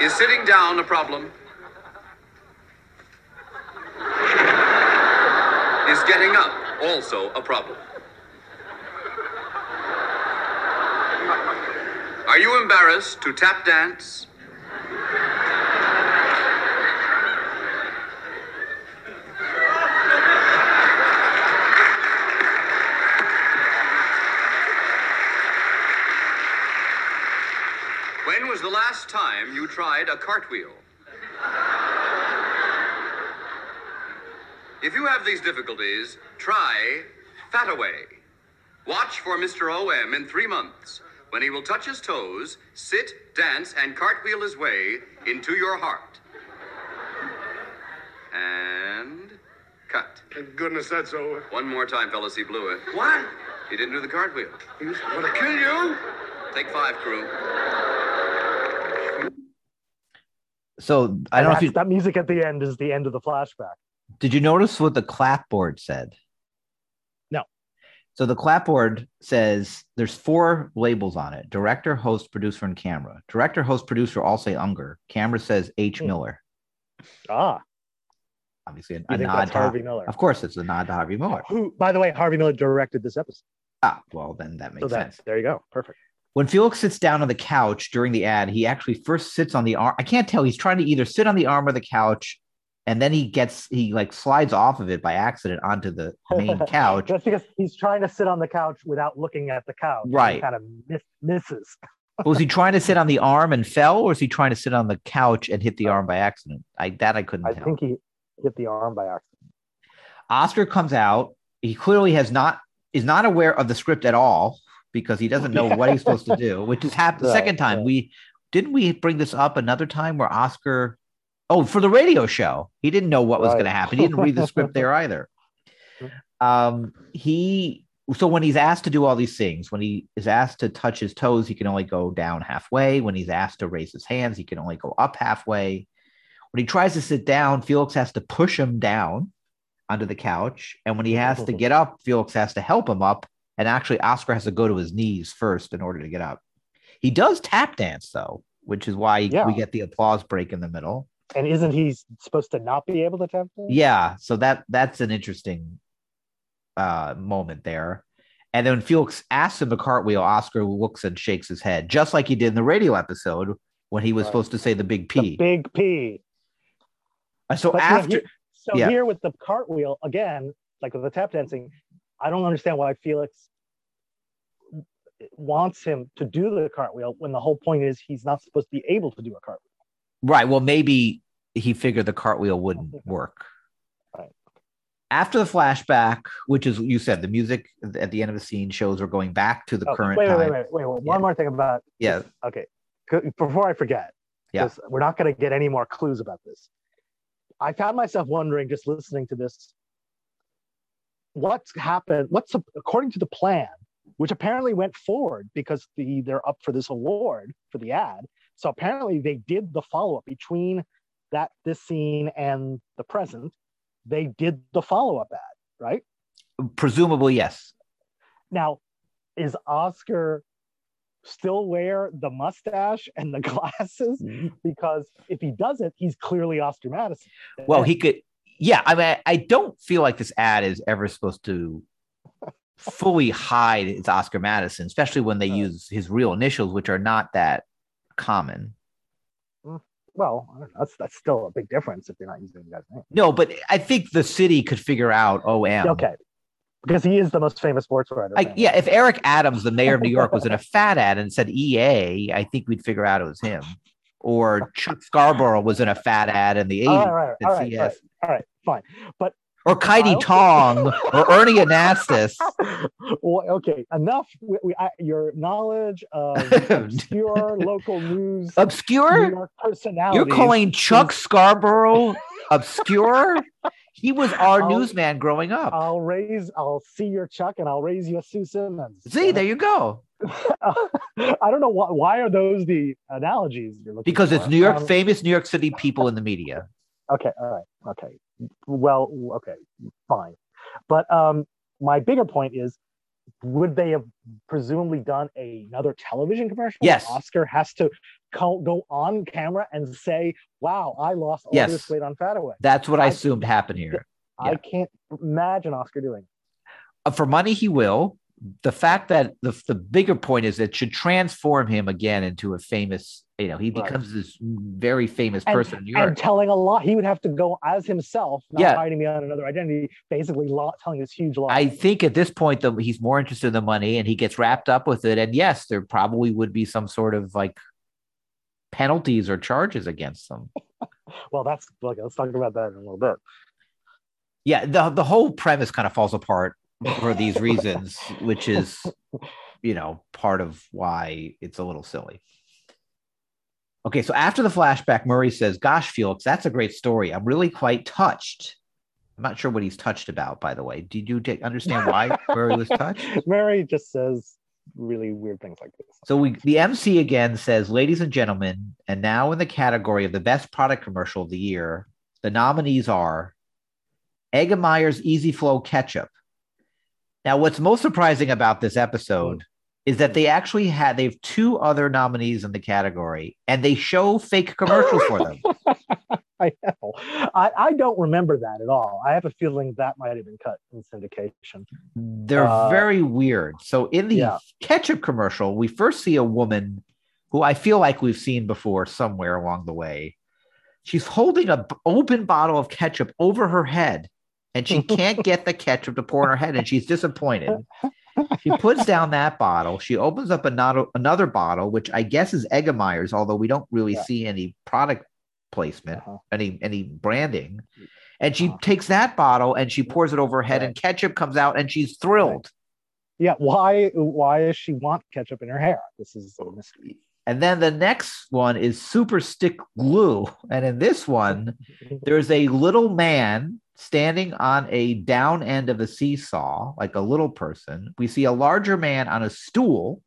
Is sitting down a problem? Is getting up also a problem? Are you embarrassed to tap dance? When was the last time you tried a cartwheel? If you have these difficulties, try Fataway. Watch for Mr. OM in three months when he will touch his toes, sit, dance, and cartwheel his way into your heart. And Cut. Thank goodness that's over. One more time, fellas, he blew it. What? He didn't do the cartwheel. He's gonna kill you? Take five, crew. So I don't know if you that music at the end is the end of the flashback. did you notice what the clapboard said? No. So the clapboard says there's four labels on it: director, host, producer, and camera. Director, host, producer all say Unger. Camera says H. Hmm. Miller. Ah, Obviously, a, a nod to Harvey Miller? Of course, it's a nod to Harvey Miller. Who, by the way, Harvey Miller directed this episode. Ah, well, then that makes So that sense. there you go. Perfect. When Felix sits down on the couch during the ad, he actually first sits on the arm. I can't tell. He's trying to either sit on the arm or the couch, and then he gets he like slides off of it by accident onto the main (laughs) couch. That's because he's trying to sit on the couch without looking at the couch. Right. Kind of miss, misses. (laughs) was he trying to sit on the arm and fell, or is he trying to sit on the couch and hit the uh, arm by accident? I that I couldn't I tell. think he hit the arm by accident. Oscar comes out. He clearly has not is not aware of the script at all because he doesn't know (laughs) what he's supposed to do, which has happened the Right, second time. right. We didn't we bring this up another time where Oscar oh for the radio show he didn't know what was Right. going to happen. He didn't read the script there (laughs) either. Um, he so when he's asked to do all these things, when he is asked to touch his toes, he can only go down halfway. When he's asked to raise his hands, he can only go up halfway. When he tries to sit down, Felix has to push him down onto the couch. And when he has to get up, Felix has to help him up. And actually, Oscar has to go to his knees first in order to get up. He does tap dance, though, which is why Yeah. we get the applause break in the middle. And isn't he supposed to not be able to tap dance? Yeah, so that that's an interesting uh moment there. And then Felix asks him to cartwheel, Oscar looks and shakes his head, just like he did in the radio episode when he was Right. supposed to say the big The P. big P. Uh, so But, after he- so yeah. here with the cartwheel again, like with the tap dancing, I don't understand why Felix wants him to do the cartwheel when the whole point is he's not supposed to be able to do a cartwheel. Right. Well, maybe he figured the cartwheel wouldn't work. Right. After the flashback, which is you said the music at the end of the scene shows we're going back to the Oh, current wait, time. wait, wait, wait, wait. Yeah. One more thing about Yeah. okay. Before I forget, Yeah. 'cause we're not going to get any more clues about this. I found myself wondering just listening to this. What's happened? What's according to the plan, which apparently went forward because the they're up for this award for the ad. So apparently they did the follow up between that this scene and the present. They did the follow up ad, right? Presumably, yes. Now, is Oscar still wear the mustache and the (laughs) glasses? Mm-hmm. Because if he doesn't, he's clearly Oscar Madison. Well, he could. Yeah, I mean, I don't feel like this ad is ever supposed to fully hide it's Oscar Madison, especially when they Right. use his real initials, which are not that common. Mm, well, I don't know, that's that's still a big difference if you're not using the guy's name. No, but I think the city could figure out OM. Okay, because he is the most famous sports writer. I, yeah, if Eric Adams, the mayor of New York, was in a fat ad and said EA, I think we'd figure out it was him. Or Chuck Scarborough was in a fat ad in the 80s. All right, all right, all right, all right fine. But Or Kaity Tong or Ernie Anastos. (laughs) well, okay, enough. We, we, I, your knowledge of obscure (laughs) local news, New Obscure? You're calling Chuck Scarborough obscure? (laughs) He was our I'll- newsman growing up. I'll raise, I'll see your Chuck, and I'll raise you a Sue Simmons. See, there you go. (laughs) I don't know why. Why are those the analogies you're looking Because for? it's New York, Um, famous New York City people in the media. Okay, all right, okay. Well, okay, fine. But um, my bigger point is, would they have presumably done another television commercial? Yes. Oscar has to co- go on camera and say, "Wow, I lost all Yes. this weight on Fat Away." That's what I I- assumed happened here. I Yeah. can't imagine Oscar doing. it. Uh, for money he will the fact that the, the bigger point is it should transform him again into a famous you know he Right. becomes this very famous And- person in new york And telling a lot, he would have to go as himself, not Yeah. hiding behind another identity, basically lo- telling this huge lie. i think at this point though he's more interested in the money and he gets wrapped up with it and yes there probably would be some sort of like penalties or charges against them (laughs) well, that's like let's talk about that in a little bit. yeah the, the whole premise kind of falls apart for these (laughs) reasons which is you know part of why it's a little silly okay so after the flashback murray says gosh felix that's a great story i'm really quite touched I'm not sure what he's touched about, by the way. Did you understand why (laughs) Murray was touched? Murray just says really weird things like this. So we the MC again says, ladies and gentlemen, and now in the category of the best product commercial of the year, the nominees are Eggemeyer's Easy Flow Ketchup. Now, what's most surprising about this episode hmm. Is that they actually had they have two other nominees in the category, and they show fake commercials for them. (laughs) I know. I, I don't remember that at all. I have a feeling that might have been cut in syndication. They're Uh, very weird. So in the yeah. ketchup commercial, we first see a woman who I feel like we've seen before somewhere along the way. She's holding a b- open bottle of ketchup over her head, and she can't (laughs) get the ketchup to pour in her head, and she's disappointed. (laughs) She puts down that bottle. She opens up another another bottle, which I guess is Eggemeyer's, although we don't really Yeah. see any product placement, Uh-huh. any any branding. And she Uh-huh. takes that bottle and she pours it over her head, Right. and ketchup comes out, and she's thrilled. Yeah, why why does she want ketchup in her hair? This is a mystery. And then the next one is super stick glue. And in this one, (laughs) there's a little man standing on a down end of a seesaw, like a little person. We see a larger man on a stool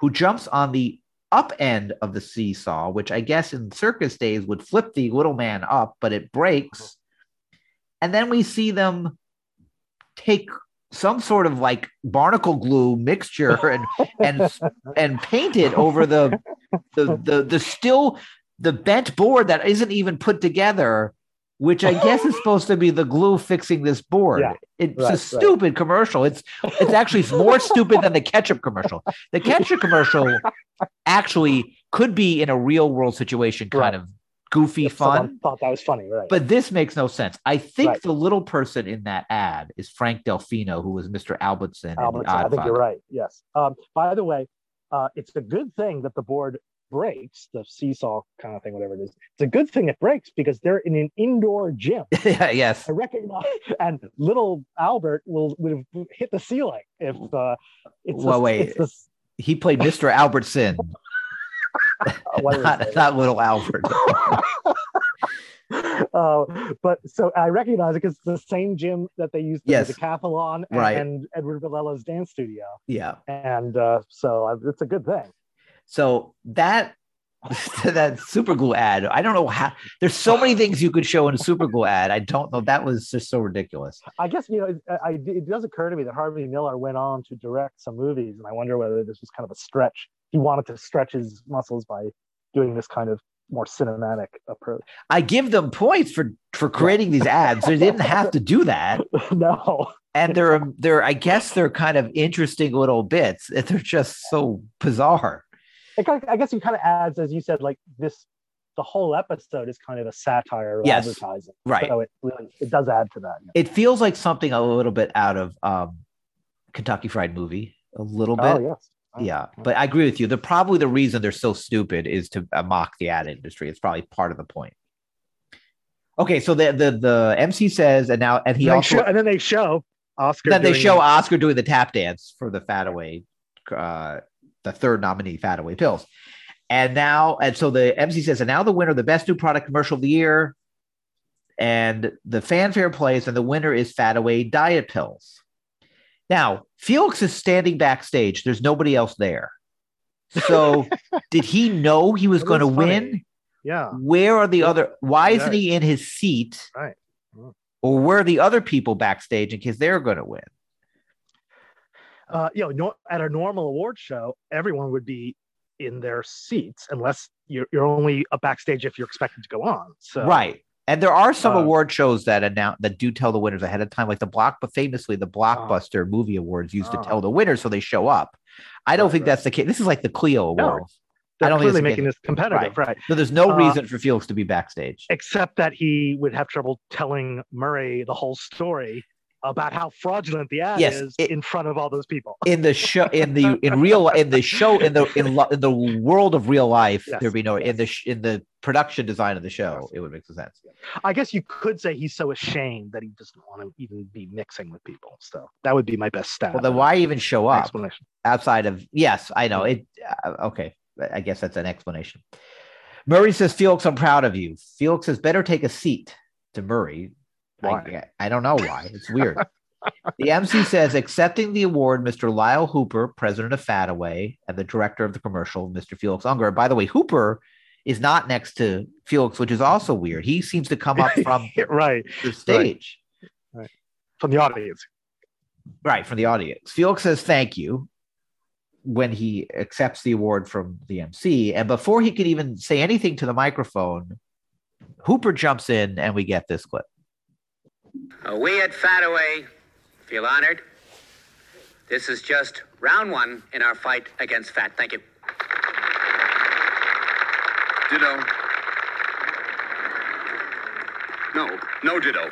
who jumps on the up end of the seesaw, which I guess in circus days would flip the little man up, but it breaks. And then we see them take some sort of like barnacle glue mixture (laughs) and and and paint it over the the the, the still the bent board that isn't even put together which i guess is supposed to be the glue fixing this board Yeah, it's right, a right. stupid commercial it's it's actually more stupid than the ketchup commercial the ketchup commercial actually could be in a real world situation kind Right. of goofy If fun thought that was funny, right? but this makes no sense. I think Right. the little person in that ad is Frank Delfino, who was Mr. Albertson. Albertson, I think you're right. Yes. Um, by the way, uh, it's a good thing that the board breaks the seesaw kind of thing, whatever it is. It's a good thing it breaks because they're in an indoor gym. (laughs) yeah, yes. I recognize, and little Albert will would have hit the ceiling if uh, it's Well, the- wait. It's the, He played Mr. Albertson, is not, not little Albert. (laughs) uh, but so I recognize it because it's the same gym that they used for Yes. the decathlon and, Right. and Edward Villella's dance studio, yeah. and uh, so I, it's a good thing. So that (laughs) that super glue ad, I don't know how. There's so many things you could show in a super glue ad. I don't know. That was just so ridiculous. I guess you know it, I, it does occur to me that Harvey Miller went on to direct some movies, and I wonder whether this was kind of a stretch. He wanted to stretch his muscles by doing this kind of more cinematic approach. I give them points for for creating these ads. They didn't have to do that. (laughs) no, and they're they're I guess they're kind of interesting little bits. They're just so bizarre. It kind of, I guess it kind of adds, as you said, like this. The whole episode is kind of a satire of Yes, advertising, right. So it really it does add to that. It feels like something a little bit out of um, Kentucky Fried Movie, a little bit. Oh yes, Yeah, but I agree with you. The probably the reason they're so stupid is to uh, mock the ad industry. It's probably part of the point. Okay, so the the the MC says, and now and he And also show, and then they show Oscar. then they show Oscar doing the tap dance for the Fataway, uh, the third nominee Fataway pills. And now, and so the MC says, and now the winner, the best new product commercial of the year, and the fanfare plays, and the winner is Fataway diet pills. Now, Felix is standing backstage. There's nobody else there. So, (laughs) did he know he was going to win? Yeah, Where are the other? Why isn't Right. he in his seat? Right. Mm. Or where are the other people backstage in case they're going to win? Uh, you know, no, at a normal award show, everyone would be in their seats unless you're, you're only a backstage if you're expected to go on. So right. And there are some Uh, award shows that announce that do tell the winners ahead of time, like the block, but famously the Blockbuster Movie Awards used to tell the winners so they show up. I don't Right, think right. that's the case. This is like the Clio No, Awards. they're I don't think making this competitive, right? So there's no Uh, reason for Felix to be backstage. Except that he would have trouble telling Murray the whole story about how fraudulent the ad Yes, is it- in front of all those people. In the show, in the in real in the show in the in, lo- in the world of real life, Yes, there'd be no in the sh- in the production design of the show, Yes. it would make some sense. I guess you could say he's so ashamed that he doesn't want to even be mixing with people. So that would be my best stat. Well, then why even show up? explanation? outside of yes i know it uh, okay i guess that's an explanation murray says felix i'm proud of you felix says better take a seat to murray Why? I, I don't know why. It's weird. (laughs) the MC says accepting the award, Mr. Lyle Hooper, president of Fataway, and the director of the commercial, Mr. Felix Unger. By the way, Hooper is not next to Felix, which is also weird. He seems to come up from (laughs) right the stage, from the audience. right, from the audience. Felix says thank you when he accepts the award from the MC, and before he can even say anything to the microphone, Hooper jumps in, and we get this clip. We at Fataway feel honored. This is just round one in our fight against fat. Thank you. Ditto. No, no ditto.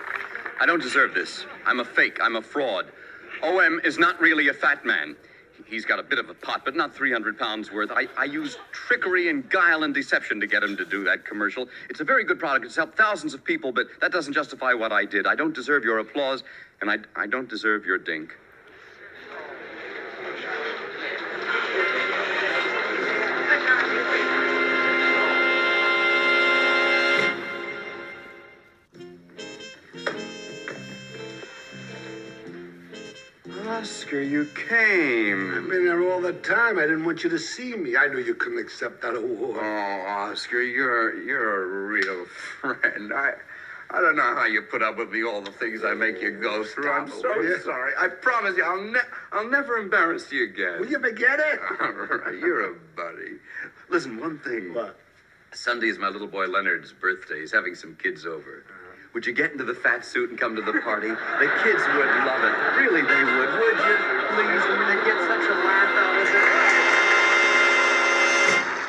I don't deserve this. I'm a fake. I'm a fraud. OM is not really a fat man. He's got a bit of a pot, but not 300 pounds worth. I, I used trickery and guile and deception to get him to do that commercial. It's a very good product. It's helped thousands of people, but that doesn't justify what I did. I don't deserve your applause, and I, I don't deserve your dink. Oscar, you came. I've been there all the time. I didn't want you to see me. I knew you couldn't accept that award. Oh, Oscar, you're you're a real (laughs) friend. I I don't know how you put up with me all the things I make you go through. I'm oh, so you? sorry. I promise you, I'll ne- I'll never embarrass you again. Will you forget it? (laughs) All right, you're a buddy. Listen, one thing. What? Sunday is my little boy Leonard's birthday. He's having some kids over. Would you get into the fat suit and come to the party? The kids would love it. Really, they would. Would you? Please. I mean, they'd get such a laugh out of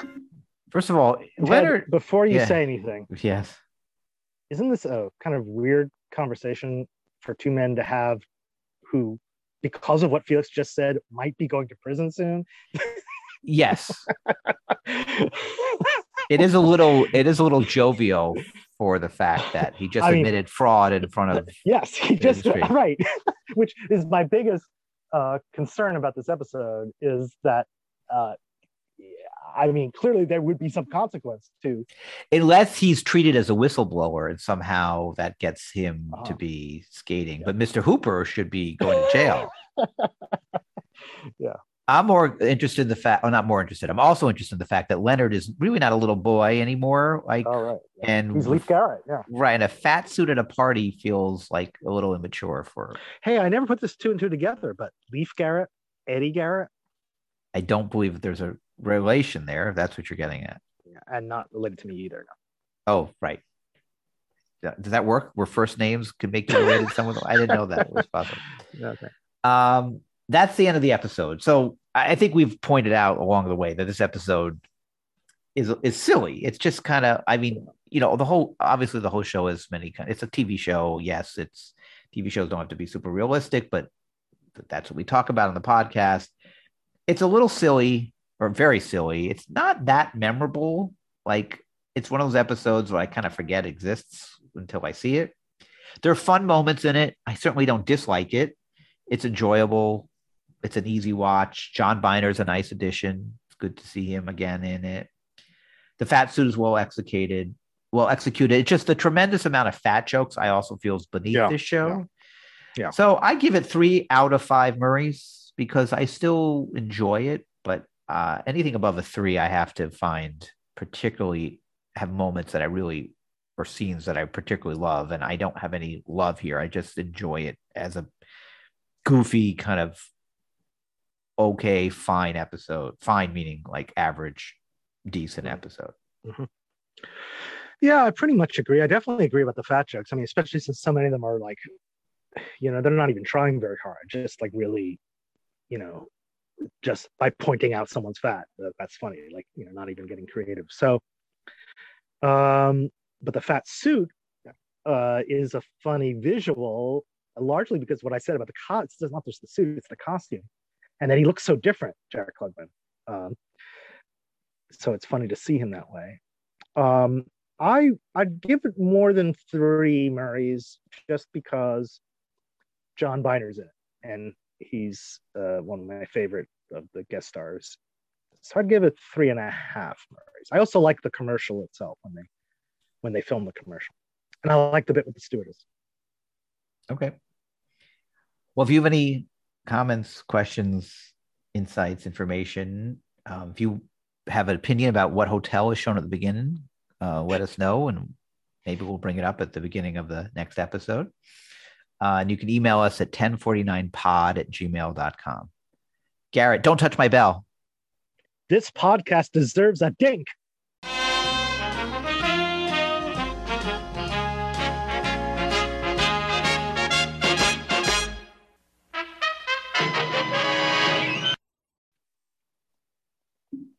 it. First of all, Ted, Leonard. before you Yeah. say anything, Yes. isn't this a kind of weird conversation for two men to have who, because of what Felix just said, might be going to prison soon? Yes. it is a little it is a little jovial for the fact that he just I mean- admitted fraud in front of yes, he just (laughs) industry. right, (laughs) which is my biggest uh, concern about this episode is that. Uh, I mean, clearly there would be some consequence to unless he's treated as a whistleblower and somehow that gets him to Uh-huh. be skating. But Mr. Hooper should be going to jail. (laughs) Yeah. I'm more interested in the fact, well, not more interested. I'm also interested in the fact that Leonard is really not a little boy anymore. Like, All right. and He's Leif Garrett. Yeah. right, and a fat suit at a party feels like a little immature for. Hey, I never put this two and two together, but Leif Garrett, Eddie Garrett, I don't believe that there's a relation there. If that's what you're getting at. yeah, and not related to me either. Oh, right. Does that work? Where first names could make you related to someone? I didn't know that was possible. (laughs) Okay. Um, that's the end of the episode. So I think we've pointed out along the way that this episode is is silly. It's just kind of, I mean, you know, the whole obviously the whole show is many kind. It's a TV show. Yes, it's TV shows don't have to be super realistic, but that's what we talk about on the podcast. It's a little silly or very silly. It's not that memorable. Like it's one of those episodes where I kind of forget exists until I see it. There are fun moments in it. I certainly don't dislike it. It's enjoyable. It's an easy watch. John Byner's a nice addition. It's good to see him again in it. The fat suit is well executed. Well executed. It's just the tremendous amount of fat jokes I also feel is beneath Yeah, this show. yeah. Yeah. So I give it three out of five Murrays because I still enjoy it, but uh, anything above a three, I have to find particularly have moments that I really or scenes that I particularly love, and I don't have any love here. I just enjoy it as a goofy kind of okay, fine episode. Fine meaning like average, decent episode. Yeah, I pretty much agree. I definitely agree about the fat jokes. I mean, especially since so many of them are like, you know, they're not even trying very hard, just like really, you know, just by pointing out someone's fat. That's funny. Like, you know, not even getting creative. So, um, but the fat suit uh, is a funny visual, largely because what I said about the cost, it's not just the suit, it's the costume. And then he looks so different, Jack Klugman. Um, so it's funny to see him that way. Um, I I'd give it more than three Murrays just because John Byner's in it, and he's uh, one of my favorite of the guest stars. So I'd give it three and a half Murrays. I also like the commercial itself when they when they film the commercial, and I like the bit with the stewardess. Okay. Well, if you have any comments, questions, insights, information, um, if you have an opinion about what hotel is shown at the beginning, uh, let us know and maybe we'll bring it up at the beginning of the next episode. Uh, and you can email us at 1049pod at gmail.com. Garrett, don't touch my bell. This podcast deserves a dink.